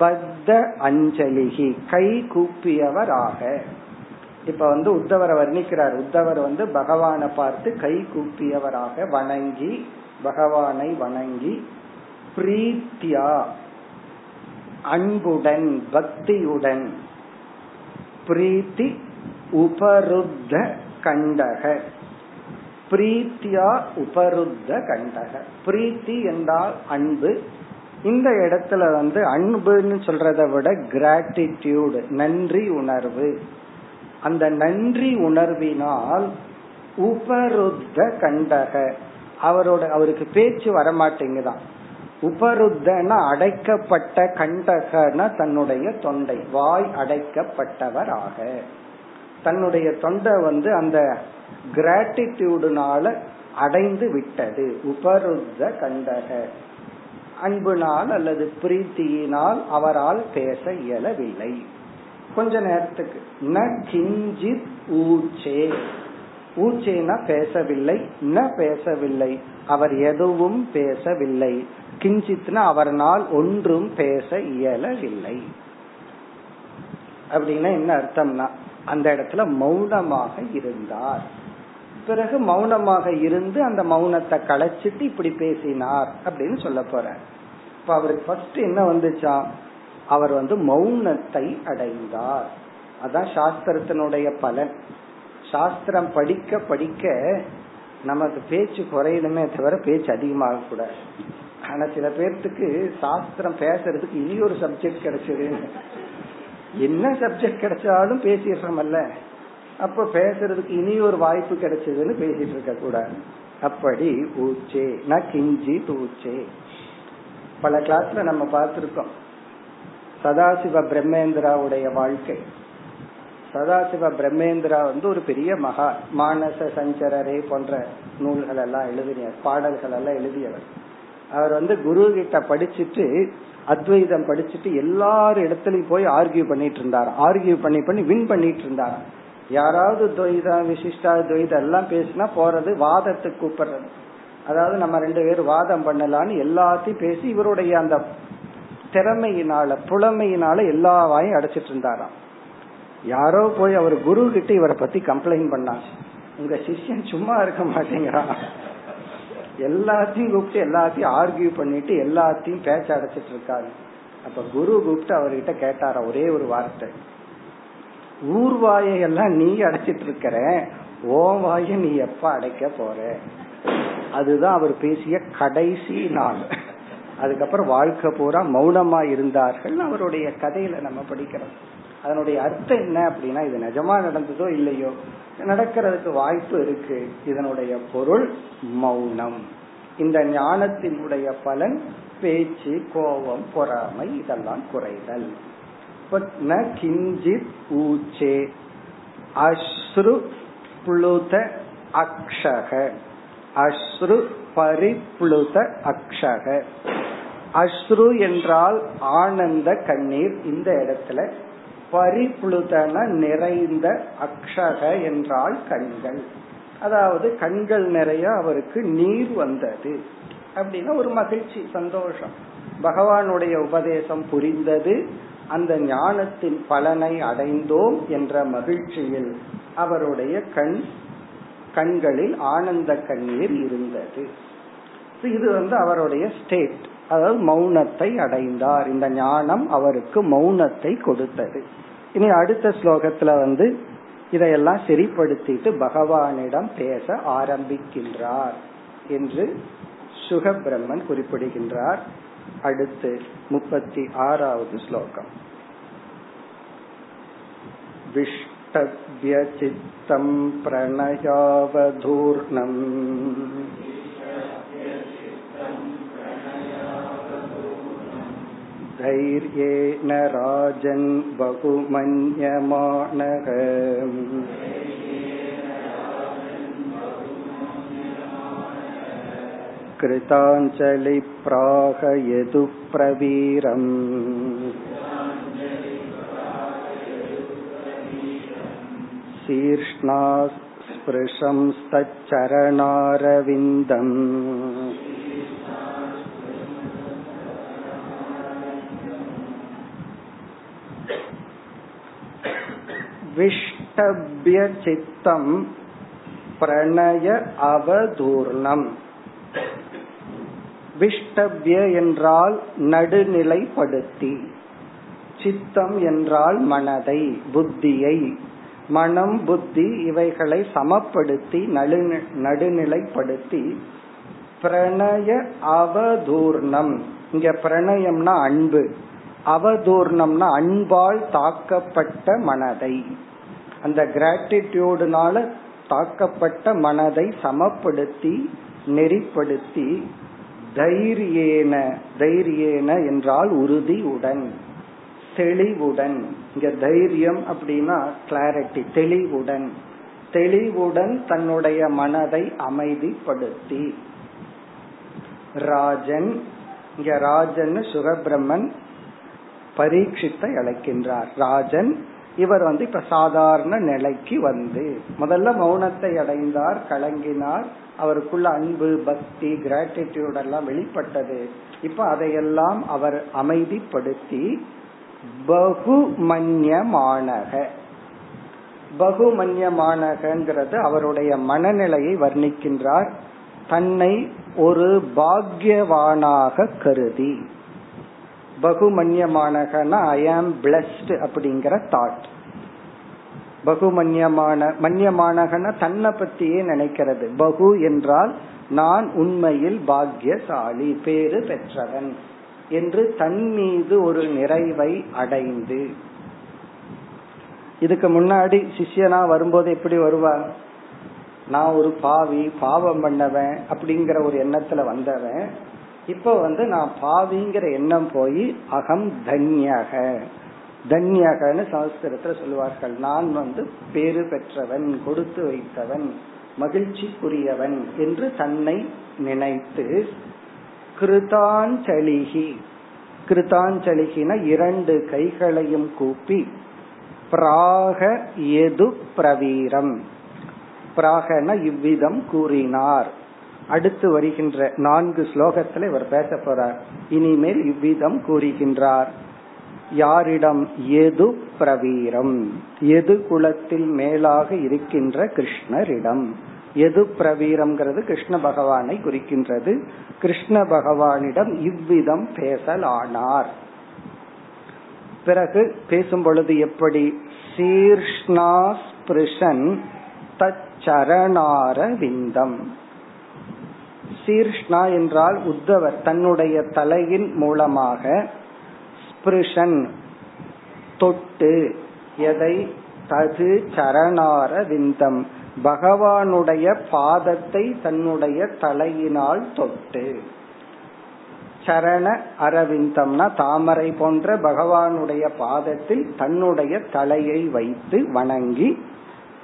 பத்த அஞ்சலிகி கை கூப்பியவராக. இப்ப வந்து உத்தவரை வர்ணிக்கிறார். உத்தவர் வந்து பகவானை பார்த்து கை கூப்பியவராக வணங்கி பகவானை வணங்கி பிரீத்தியா அன்புடன் பக்தியுடன் பிரீத்தி உபருத்த கண்டக. பிரீத்தியா உபருத்த கண்டக. பிரீத்தி என்றால் அன்பு. இந்த இடத்துல வந்து அன்புன்னு சொல்றதை விட கிராட்டிடியூடு நன்றி உணர்வு. அந்த நன்றி உணர்வினால் உபருத்த கண்டக. அவரோட அவருக்கு பேச்சு வரமாட்டேங்குதான். உபருத்தன அடைக்கப்பட்ட கண்டகன தன்னுடைய தொண்டை. வாய் அடைக்கப்பட்டவராக. தன்னுடைய தொண்டை வந்து அந்த கிராட்டிடியூடுனால அடைந்து விட்டது. உபருத்த கண்டக. அன்பினால் அல்லது பிரீத்தியினால் அவரால் பேச இயலவில்லை. கொஞ்ச நேரத்துக்கு. ந கிஞ்சித் ஊச்சே. ஊச்சேனா பேசவில்லை ந பேசவில்லை அவர் எதுவும் பேசவில்லை. கிஞ்சித்னா அவர்னால் ஒன்றும் பேச இயலவில்லை. அப்படின்னா என்ன அர்த்தம்னா அந்த இடத்துல மௌனமாக இருந்தார். பிறகு மௌனமாக இருந்து அந்த மௌனத்தை களைச்சிட்டு இப்படி பேசினார் அப்படின்னு சொல்ல போற இப்ப அவருக்கு ஃபர்ஸ்ட் என்ன வந்துச்சா அவர் வந்து மௌனத்தை அடைந்தார். அதான் சாஸ்திரத்தினுடைய பலன். சாஸ்திரம் படிக்க படிக்க நமக்கு பேச்சு குறையணுமே தவிர பேச்சு அதிகமாக கூடாது ஆனா சில பேர்த்துக்கு சாஸ்திரம் பேசுறதுக்கு இனி ஒரு சப்ஜெக்ட் கிடைச்சது. என்ன சப்ஜெக்ட் கிடைச்சாலும் பேசிடுறோம்ல அப்ப பேசுறதுக்கு இனி ஒரு வாய்ப்பு கிடைச்சதுன்னு பேசிட்டு இருக்க கூடாது அப்படி ஊச்சே நான் கிஞ்சி தூச்சே பல கிளாஸ்ல நம்ம பார்த்திருக்கோம். சதாசிவ பிரம்மேந்திராவுடைய வாழ்க்கை. சதாசிவ பிரம்மேந்திரா வந்து ஒரு பெரிய மகா மானச சஞ்சரரே போன்ற நூல்கள் எல்லாம் எழுதினார் பாடல்கள் எல்லாம் எழுதியவர். அவர் வந்து குரு கிட்ட படிச்சுட்டு அத்வைதம் படிச்சுட்டு எல்லார் இடத்துலயும் போய் ஆர்கியூ பண்ணிட்டு இருந்தார் ஆர்கியூ பண்ணி பண்ணி வின் பண்ணிட்டு இருந்தார் யாராவது துவைதம் விசிஷ்டா துவைதம் எல்லாம் பேசினா போறது வாதத்துக்கு கூப்பிடுறது. அதாவது நம்ம ரெண்டு பேரும் வாதம் பண்ணலான்னு எல்லாத்தையும் பேசி இவருடைய அந்த திறமையினால புலமையினால எல்லா வாயும் அடைச்சிட்டு இருந்தாராம். யாரோ போய் அவர் குரு கிட்ட இவரை பத்தி கம்ப்ளைண்ட் பண்ணாங்க. உங்க சிஷ்யன் சும்மா இருக்க மாட்டேங்கிறான் எல்லாத்தையும் கூப்பிட்டு எல்லாத்தையும் ஆர்கியூ பண்ணிட்டு எல்லாத்தையும் பேச்ச அடைச்சிட்டு இருக்காரு. அப்ப குரு கூப்பிட்டு அவர்கிட்ட கேட்டாரா ஒரே ஒரு வார்த்தை. ஊர்வாயை எல்லாம் நீ அடைச்சிட்டு இருக்கிற ஓ வாய நீ எப்ப அடைக்க போற? அதுதான் அவர் பேசிய கடைசி நாள். அதுக்கப்புறம் வாழ்க்கை பூரா மௌனமா இருந்தார்கள் அவருடைய கதையில நம்ம படிக்கிறோம். அதனுடைய அர்த்தம் என்ன அப்படின்னா இது நிஜமா நடந்ததோ இல்லையோ நடக்கிறதுக்கு வாய்ப்பு இருக்கு. இதனுடைய பொருள் மௌனம். இந்த ஞானத்தினுடைய பலன் பேச்சு கோபம் பொறாமை இதெல்லாம் குறைதல். ந கிஞ்சித் ஊச்சே. அஸ்ரு புளுத அக்ஷக. அஸ்ரு பரிப்ளுத அக்ஷக. அஸ்ரு என்றால் ஆனந்த கண்ணீர் இந்த இடத்துல. பரிப்ளுதன நிறைந்த அக்ஷக என்றால் கண்கள். அதாவது கண்கள் நிறைய அவருக்கு நீர் வந்தது. அப்படின்னா ஒரு மகிழ்ச்சி சந்தோஷம். பகவானுடைய உபதேசம் புரிந்தது. அந்த ஞானத்தின் பலனை அடைந்தோம் என்ற மகிழ்ச்சியில் அவருடைய கண் கண்களில் ஆனந்த கண்ணீர் இருந்தது. இது வந்து அவருடைய ஸ்டேட் அதாவது மௌனத்தை அடைந்தார் இந்த ஞானம் அவருக்கு மௌனத்தை கொடுத்தது இனி அடுத்த ஸ்லோகத்துல வந்து இதையெல்லாம் சரிப்படுத்திட்டு பகவானிடம் பேச ஆரம்பிக்கின்றார் என்று சுகபிரம்மன் குறிப்பிடுகின்றார் அடுத்து முப்பத்தி ஆறாவது ஸ்லோகம் विष्टव्यचित्तं प्रणयावधूर्णम् धैर्येण राजन् बहुमन्यमानः कृताञ्जलिप्राहयतु प्रवीरम् शीर्ष्णा स्पृशंस्तच्चरणारविन्दम् விஷ்டபிய சித்தம் பிரணய அவதூர்ணம். விஷ்டபிய என்றால் நடுநிலைப்படுத்தி சித்தம் என்றால் மனதை புத்தியை மனம் புத்தி இவைகளை சமப்படுத்தி நடுநிலைப்படுத்தி பிரணய அவதூர்ணம். இங்க பிரணயம்னா அன்பு. அவதூர்ணம்னா அன்பால் தாக்கப்பட்ட மனதை. அந்த கிராட்டிடியூடுனால தாக்கப்பட்ட மனதை சமப்படுத்தி நெறிப்படுத்தி தைரியேன தைரியேன என்றால் உறுதியுடன் தெளிவுடன். இங்க தைரியம் அப்படின்னா கிளாரிட்டி தெளிவுடன். தெளிவுடன் தன்னுடைய மனதை அமைதிப்படுத்தி. ராஜன் இங்க ராஜன் சுகபிரமன் பரீட்சித்தை அழைக்கின்றார். ராஜன் இவர் வந்து இப்ப சாதாரண நிலைக்கு வந்து முதல்ல மௌனத்தை அடைந்தார் கலங்கினார் அவருக்குள்ள அன்பு பக்தி கிராட்டிடியூட் எல்லாம் வெளிப்பட்டது. இப்ப அதையெல்லாம் அவர் அமைதிப்படுத்தி பகுமன்யமானக. பகுமன்யமானகிறது அவருடைய மனநிலையை வர்ணிக்கின்றார். தன்னை ஒரு பாக்யவானாக கருதி. பகுமன்யமானகனா ஐ ஆம் பிளஸ்ட் அப்படிங்கிற தாட் பகுமன்யமான மன்யமானகன தன்னை பத்தியே நினைக்கிறது. பகு என்றால் நான் உண்மையில் பாக்யசாலி பேரு பெற்றவன் என்று தன் மீது ஒரு நிறைவை அடைந்து. இதுக்கு முன்னாடி சிஷ்யனா வரும்போது எப்படி வருவான் நான் ஒரு பாவி பாவம் பண்ணவன் அப்படிங்கிற ஒரு எண்ணத்துல வந்தவன். இப்ப வந்து நான் பாவிங்கிற எண்ணம் போய் அகம் தன்யக. தன்யகன்னு சமஸ்கிருதத்துல சொல்லுவார்கள். நான் வந்து பேரு பெற்றவன் கொடுத்து வைத்தவன் மகிழ்ச்சிக்குரியவன் என்று தன்னை நினைத்து கிருதாஞ்சலிகி. கிருதாஞ்சலிகின இரண்டு கைகளையும் கூப்பி பிராக எது பிரவீரம். பிராகன இவ்விதம் கூறினார். அடுத்து வருகின்ற நான்கு ஸ்லோகத்தில் இவர் பேச போறார். இனிமேல் இவ்விதம் கூறுகின்றார். யாரிடம் எது பிரவீரம்? எது குலத்தில் மேலாக இருக்கின்ற கிருஷ்ணரிடம்? எது பிரவீரம்ங்கிறது கிருஷ்ண பகவானை குறிக்கின்றது. கிருஷ்ண பகவானிடம் இவ்விதம் பேசலானார். பிறகு பேசும் பொழுது எப்படி? சீர்ஷ்ணா ஸ்பிருஷன் தச்சரணார விந்தம் சீர்ஷ்ணா என்றால் உத்தவர் தன்னுடைய தலையின் மூலமாக ஸ்பிருஷன் தொட்டு எதை? தது சரணார விந்தம். பகவானுடைய பாதத்தை தன்னுடைய தலையினால் தொட்டு. சரண அரவிந்தம்னா தாமரை போன்ற பகவானுடைய பாதத்தில் தன்னுடைய தலையை வைத்து வணங்கி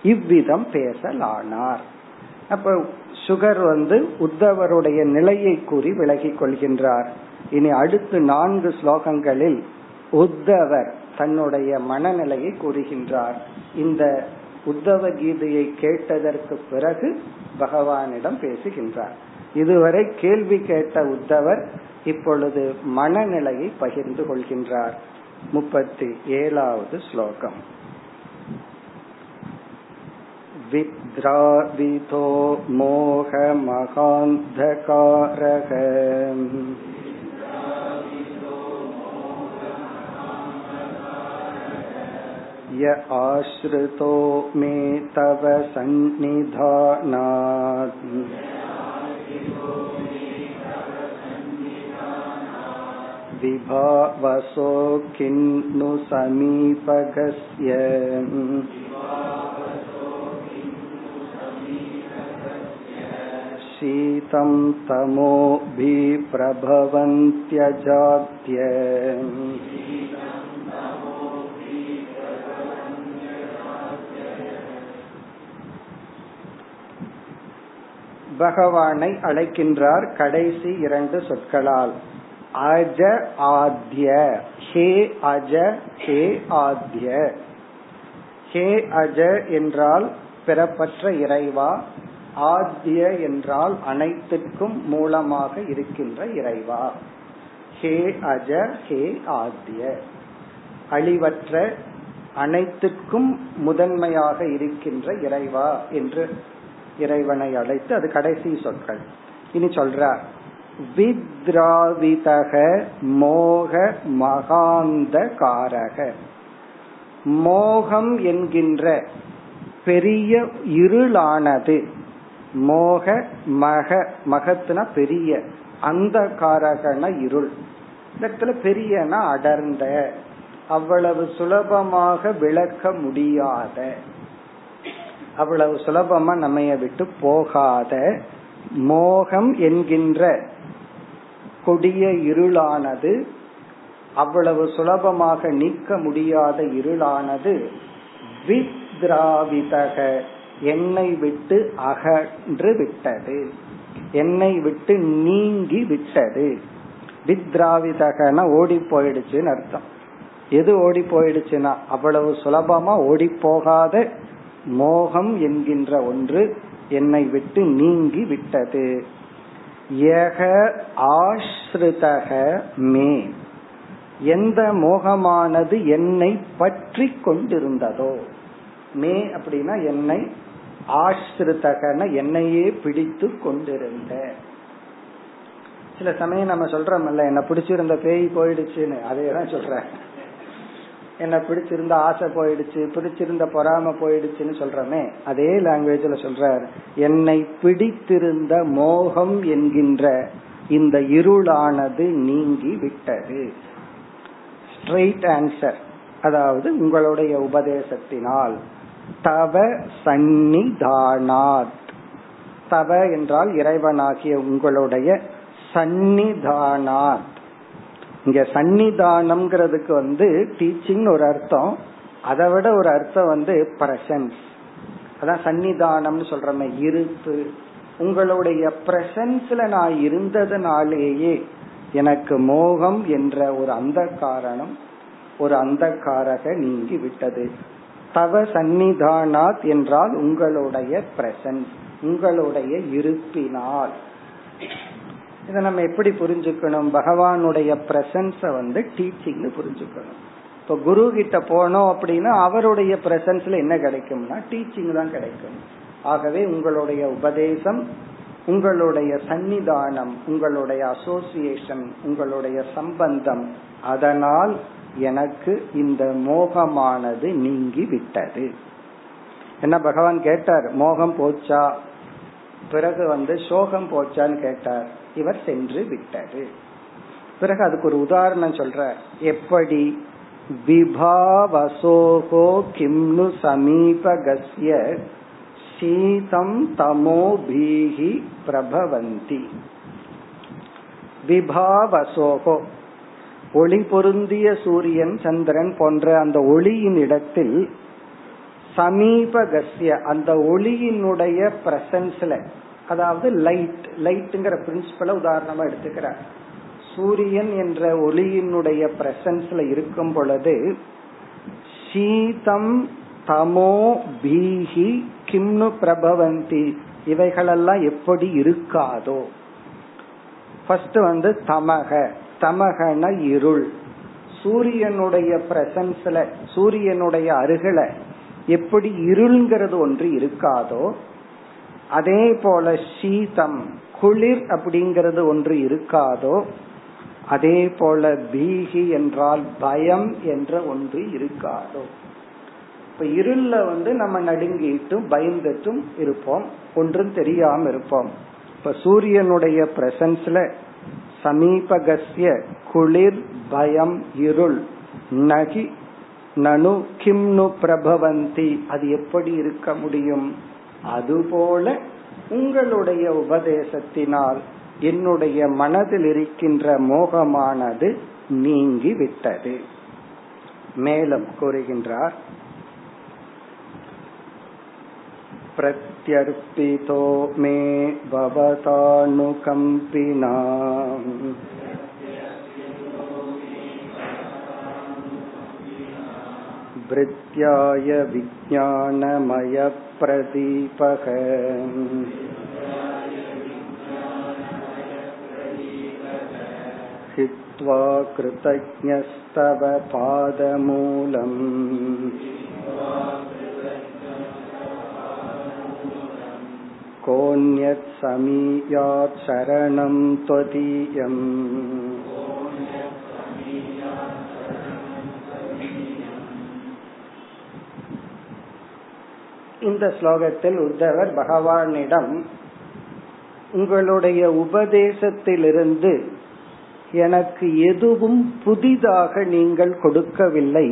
இவ்விதம் பேசலானார். அப்ப சுகர் வந்து உத்தவருடைய நிலையை கூறி விலகிக் கொள்கின்றார். இனி அடுத்து நான்கு ஸ்லோகங்களில் உத்தவர் தன்னுடைய மனநிலையை கூறுகின்றார். இந்த உத்தவ கீதையை கேட்டதற்கு பிறகு பகவானிடம் பேசுகின்றார். இதுவரை கேள்வி கேட்ட உத்தவர் இப்பொழுது மனநிலையை பகிர்ந்து கொள்கின்றார். முப்பத்தி ஏழாவது ஸ்லோகம். विद्रावितो मोहमहान्धकारः य आश्रितो मे तव सन्निधानात् विभावसो किन्नु समीपगस्य शीतं तमोभिप्रभवन्त्यजात्य பகவானை அழைக்கின்றார் கடைசி இரண்டு சொற்களால் அஜ ஆத்ய ஹே அஜ ஹே ஆத்ய ஹே அஜ என்றால் பிறப்பற்ற இறைவா ஆத்ய என்றால் அனைத்துக்கும் மூலமாக இருக்கின்ற இறைவா. ஹே அஜ ஹே ஆத்ய. அழிவற்ற அனைத்துக்கும் முதன்மையாக இருக்கின்ற இறைவா என்று இறைவனை அழைத்து அது கடைசி சொற்கள். இனி சொல்றார் வித்ராவிதக மோக மகாந்த காரக மோகம் என்கின்ற பெரிய இருளானது மோக மக மகத்துனா பெரிய. அந்த காரகன இருள். இடத்துல பெரியனா அடர்ந்த. அவ்வளவு சுலபமாக விளக்க முடியாத. அவ்வளவு சுலபமா நம்மைய விட்டு போகாத. மோகம் என்கின்ற கொடிய இருளானது அவ்வளவு சுலபமாக நீக்க முடியாத இருளானது வித்ராவிதக. என்னை விட்டு அகன்று விட்டது. என்னை விட்டு நீங்கி விட்டது. வித்ராவிதகன ஓடி போயிடுச்சுன்னு அர்த்தம். எது ஓடி போயிடுச்சுன்னா அவ்வளவு சுலபமா ஓடி போகாத மோகம் என்கின்ற ஒன்று என்னை விட்டு நீங்கி விட்டது. ஏக ஆஸ்ருதக மே. எந்த மோகமானது என்னை பற்றி கொண்டிருந்ததோ? மே அப்படின்னா என்னை ஆசிரித்தகன என்னையே பிடித்து கொண்டிருந்த. சில சமயம் நம்ம சொல்றோம்ல என்ன பிடிச்சிருந்த பேய் போயிடுச்சுன்னு. அதையதான் தான் சொல்றேன். என்ன பிடிச்சிருந்த ஆசை போயிடுச்சு பிடிச்சிருந்த பொறாம போயிடுச்சுன்னு சொல்றமே அதே லாங்குவேஜ்ல சொல்றார். என்னை பிடித்திருந்த மோகம் என்கின்ற இந்த இருளானது நீங்கி விட்டது. ஸ்ட்ரெயிட் ஆன்சர் அதாவது உங்களுடைய உபதேசத்தினால். தவ சந்நிதானாத். தவ என்றால் இறைவனாகிய உங்களுடைய சந்நிதானாத். இங்க சந்நிதானம்ங்கிறதுக்கு வந்து டீச்சிங் ஒரு அர்த்தம். அதை விட ஒரு அர்த்தம் வந்து பிரசன்ஸ் அதான் சன்னிதானம்னு சொல்றமே இருப்பு. உங்களுடைய பிரசன்ஸ்ல நான் இருந்ததுனாலேயே எனக்கு மோகம் என்ற ஒரு அந்த காரணம் ஒரு அந்த காரக நீங்கி விட்டது. தவ சந்நிதானாத் என்றால் உங்களுடைய பிரசன்ஸ் உங்களுடைய இருப்பினால். இதை நம்ம எப்படி புரிஞ்சுக்கணும்? பகவானுடைய பிரசன்ஸ வந்து டீச்சிங்னு புரிஞ்சுக்கணும். இப்ப குரு கிட்ட போனோம் அப்படின்னா அவருடைய பிரசன்ஸ்ல என்ன கிடைக்கும்னா டீச்சிங் தான் கிடைக்கும். ஆகவே உங்களுடைய உபதேசம் உங்களுடைய சன்னிதானம் உங்களுடைய அசோசியேஷன் உங்களுடைய சம்பந்தம் அதனால் எனக்கு இந்த மோகமானது நீங்கி விட்டது என்ன பகவான் கேட்டார் மோகம் போச்சா? பிறகு வந்து சோகம் போச்சான்னு கேட்டார். இவர் சென்று விட்டது. பிறகு அதுக்கு ஒரு உதாரணம் சொல்ற எப்படி? விபாவசோகோ கிம்னு சமீபகஸ்ய சீதம் தமோ பீகி பிரபவந்தி. விபாவசோகோ. ஒளி பொருந்திய சூரியன் சந்திரன் போன்ற அந்த ஒளியின் இடத்தில் சமீபகசிய அந்த ஒளியினுடைய பிரசன்ஸ்ல அதாவது லைட் லைட்டுங்கிற பிரின்சிபல உதாரணமா எடுத்துக்கிறார். சூரியன் என்ற ஒளியினுடைய பிரசன்ஸ்ல இருக்கும் பொழுது சீதம் தமோ பீஹி கிம்னு பிரபவந்தி இவைகளெல்லாம் எப்படி இருக்காதோ. ஃபர்ஸ்ட் வந்து தமக. தமகன இருள். சூரியனுடைய பிரசன்ஸ்ல சூரியனுடைய அருகில எப்படி இருள்ங்கிறது ஒன்று இருக்காதோ அதே போல சீதம் குளிர் அப்படிங்கிறது ஒன்று இருக்காதோ அதே போல பீகி என்றால் பயம் என்ற ஒன்று இருக்காதோ. இப்ப இருள்ல வந்து நம்ம நடுங்கிட்டும் பயந்துட்டும் இருப்போம் ஒன்றும் தெரியாம இருப்போம். இப்ப சூரியனுடைய பிரசன்ஸ்ல சமீபகசிய குளிர் பயம் இருள் நகி நனு கிம்னு பிரபவந்தி. அது எப்படி இருக்க முடியும்? அதுபோல உங்களுடைய உபதேசத்தினால் என்னுடைய மனதில் இருக்கின்ற மோகமானது நீங்கி விட்டது மேலும் கூறுகின்றார் प्रत्यर्पितो मे भवतानुकम्पिना भृत्याय विज्ञानमयप्रदीपः हित्वा कृतज्ञस्तव पादमूलम् कोऽन्यत् समीयात् शरणं त्वदीयम् இந்த ஸ்லோகத்தில் உத்தவர் பகவானிடம் உங்களுடைய உபதேசத்திலிருந்து எனக்கு எதுவும் புதிதாக நீங்கள் கொடுக்கவில்லை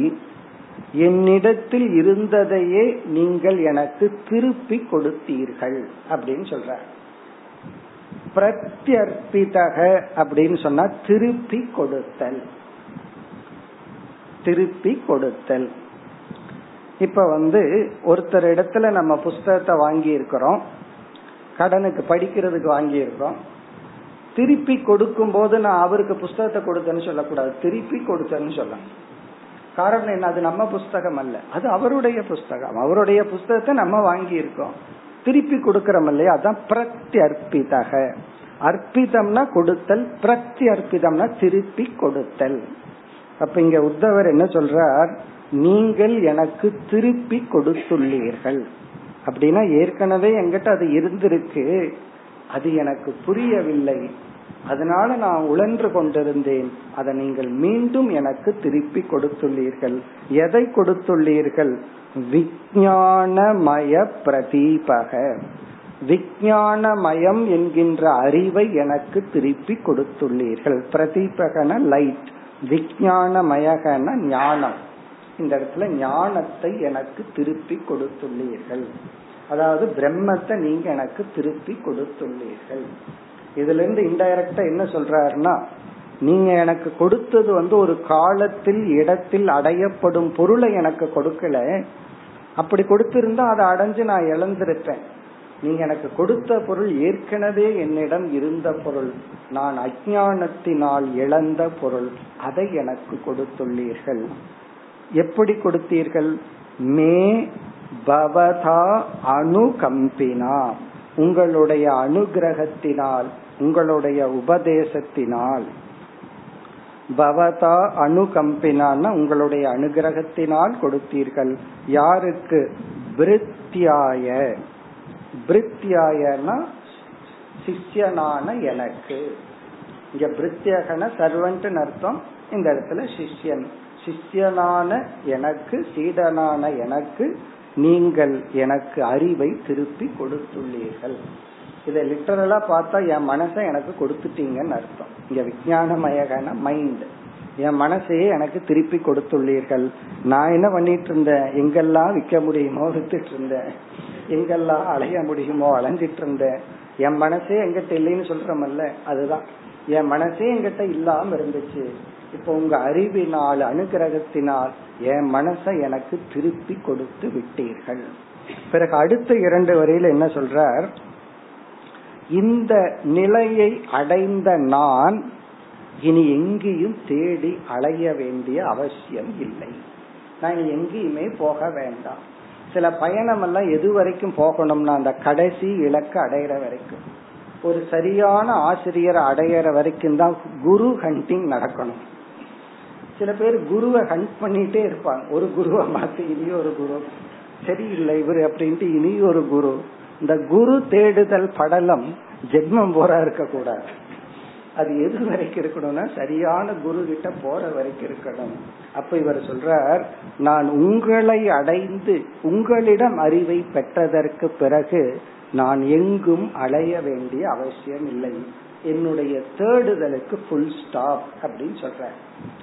என்னிடத்தில் இருந்ததையே நீங்கள் எனக்கு திருப்பி கொடுத்தீர்கள் அப்படின்னு சொல்ற பிரத்யர்ப்பிதக அப்படின்னு சொன்னா திருப்பி கொடுத்தல். திருப்பி கொடுத்தல். இப்ப வந்து ஒருத்தர் இடத்துல நம்ம புஸ்தகத்தை வாங்கி இருக்கிறோம் கடனுக்கு படிக்கிறதுக்கு வாங்கி இருக்கிறோம் திருப்பி கொடுக்கும் போது நான் அவருக்கு புஸ்தகத்தை கொடுத்தேன்னு சொல்லக்கூடாது. திருப்பி கொடுத்தேன்னு சொல்லணும். காரணம் என்ன? அது நம்ம புஸ்தகம் அல்ல. அது அவருடைய புஸ்தகம். அவருடைய புஸ்தகத்தை நம்ம வாங்கி இருக்கோம் திருப்பி கொடுக்கறோம் இல்லையா? அதான் பிரத்யர்ப்பிதக. அர்ப்பிதம்னா கொடுத்தல் பிரத்யர்ப்பிதம்னா திருப்பி கொடுத்தல். அப்ப இங்க உத்தவர் என்ன சொல்றார்? நீங்கள் எனக்கு திருப்பி கொடுத்துள்ளீர்கள். அப்படின்னா ஏற்கனவே எங்கிட்ட அது இருந்திருக்கு. அது எனக்கு புரியவில்லை. அதனால நான் உழன்று கொண்டிருந்தேன். அதை நீங்கள் மீண்டும் எனக்கு திருப்பி கொடுத்துள்ளீர்கள். எதை கொடுத்துள்ளீர்கள்? விஞ்ஞானமய பிரதீபக. விஞ்ஞானமயம் என்கின்ற அறிவை எனக்கு திருப்பி கொடுத்துள்ளீர்கள். பிரதீபகன லைட் விஞ்ஞானமயகன ஞானம். இந்த இடத்துல ஞானத்தை எனக்கு திருப்பி கொடுத்துள்ளீர்கள். அதாவது பிரம்மத்தை நீங்க எனக்கு திருப்பி கொடுத்துள்ளீர்கள். இதுல இருந்து இன்டைரக்டா என்ன சொல்றாருன்னா நீங்க எனக்கு கொடுத்தது வந்து ஒரு காலத்தில் இடத்தில் அடையப்படும் பொருளை எனக்கு கொடுக்கல. அப்படி கொடுத்திருந்தா அதை அடைஞ்சு நான் இழந்திருப்பேன். நீங்க எனக்கு கொடுத்த பொருள் ஏற்கனவே என்னிடம் இருந்த பொருள். நான் அஜானத்தினால் இழந்த பொருள். அதை எனக்கு கொடுத்துள்ளீர்கள். எப்படி கொடுத்தீர்கள்? மே பவதா அணுகம்பினா உங்களுடைய அனுகிரகத்தினால். உங்களுடைய உபதேசத்தினால் பவதா அணுகம்பினான்னா உங்களுடைய அனுகிரகத்தினால் கொடுத்தீர்கள். யாருக்கு? பிரித்தியாய. பிரித்தியாயனா சிஷ்யனான எனக்கு. இங்க பிரித்தியகன சர்வன்ட் அர்த்தம். இந்த இடத்துல சிஷ்யன். சிஷ்யனான எனக்கு சீடனான எனக்கு நீங்கள் எனக்கு அறிவை திருப்பி கொடுத்துள்ளீர்கள். இதை லிட்டரலா பார்த்தா என் மனசை எனக்கு கொடுத்துட்டீங்கன்னு அர்த்தம். இங்க விஜயானமயகன மைண்ட் என் மனசையே எனக்கு திருப்பி கொடுத்துள்ளீர்கள். நான் என்ன பண்ணிட்டு இருந்தேன் எங்கெல்லாம் விற்க முடியுமோ வித்துட்டு இருந்தேன் எங்கெல்லாம் அலைய முடியுமோ அலைஞ்சிட்டு இருந்தேன் என் மனசே எங்கிட்ட இல்லைன்னு சொல்றமல்ல அதுதான். என் மனசே எங்கிட்ட இல்லாம இருந்துச்சு. இப்போ உங்க அறிவினால் அனுகிரகத்தினால் என் மனசை எனக்கு திருப்பி கொடுத்து விட்டீர்கள். பிறகு அடுத்த இரண்டு வரையில என்ன சொல்றார்? இந்த நிலையை அடைந்த நான் இனி எங்கேயும் தேடி அலைய வேண்டிய அவசியம் இல்லை. நான் எங்கேயுமே போக வேண்டாம். சில பயணம் எல்லாம் எது வரைக்கும் போகணும்னா அந்த கடைசி இலக்கு அடையிற வரைக்கும். ஒரு சரியான ஆசிரியரை அடையிற வரைக்கும் தான் குரு ஹண்டிங் நடக்கணும். சில பேர் குருவை ஹண்ட் பண்ணிட்டே இருப்பாங்க. ஒரு குருவை மாத்தி இனி ஒரு குரு. சரியில்லை இவர் அப்படின்ட்டு இனி ஒரு குரு. இந்த குரு தேடுதல் படலம் ஜென்மம் போரா இருக்க கூடாது. அது எது வரைக்கும் இருக்கணும்னா சரியான குரு கிட்ட போற வரைக்கும் இருக்கணும். அப்ப இவர் சொல்றார் நான் உங்களை அடைந்து உங்களிடம் அறிவை பெற்றதற்கு பிறகு நான் எங்கும் அலைய வேண்டிய அவசியம் இல்லை. என்னுடைய தேடுதலுக்கு ஃபுல் ஸ்டாப் அப்படின்னு சொல்ற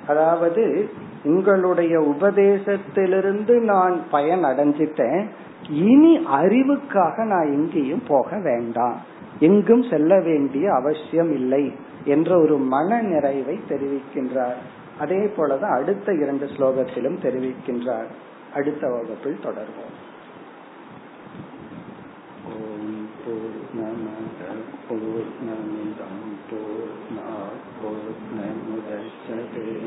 அதாவது உங்களுடைய உபதேசத்திலிருந்து நான் பயன் அடைஞ்சிட்டேன் இனி அறிவுக்காக நான் எங்கேயும் போக வேண்டாம். எங்கும் செல்ல வேண்டிய அவசியம் இல்லை என்ற ஒரு மன நிறைவை தெரிவிக்கின்றார். அதே போலதான் அடுத்த இரண்டு ஸ்லோகத்திலும் தெரிவிக்கின்றார். அடுத்த வகுப்பில் தொடர்வோம். ஓம் பூர்ணமத பூர்ணமிதம் பூர்ணா பூர்ணமுதச்சதே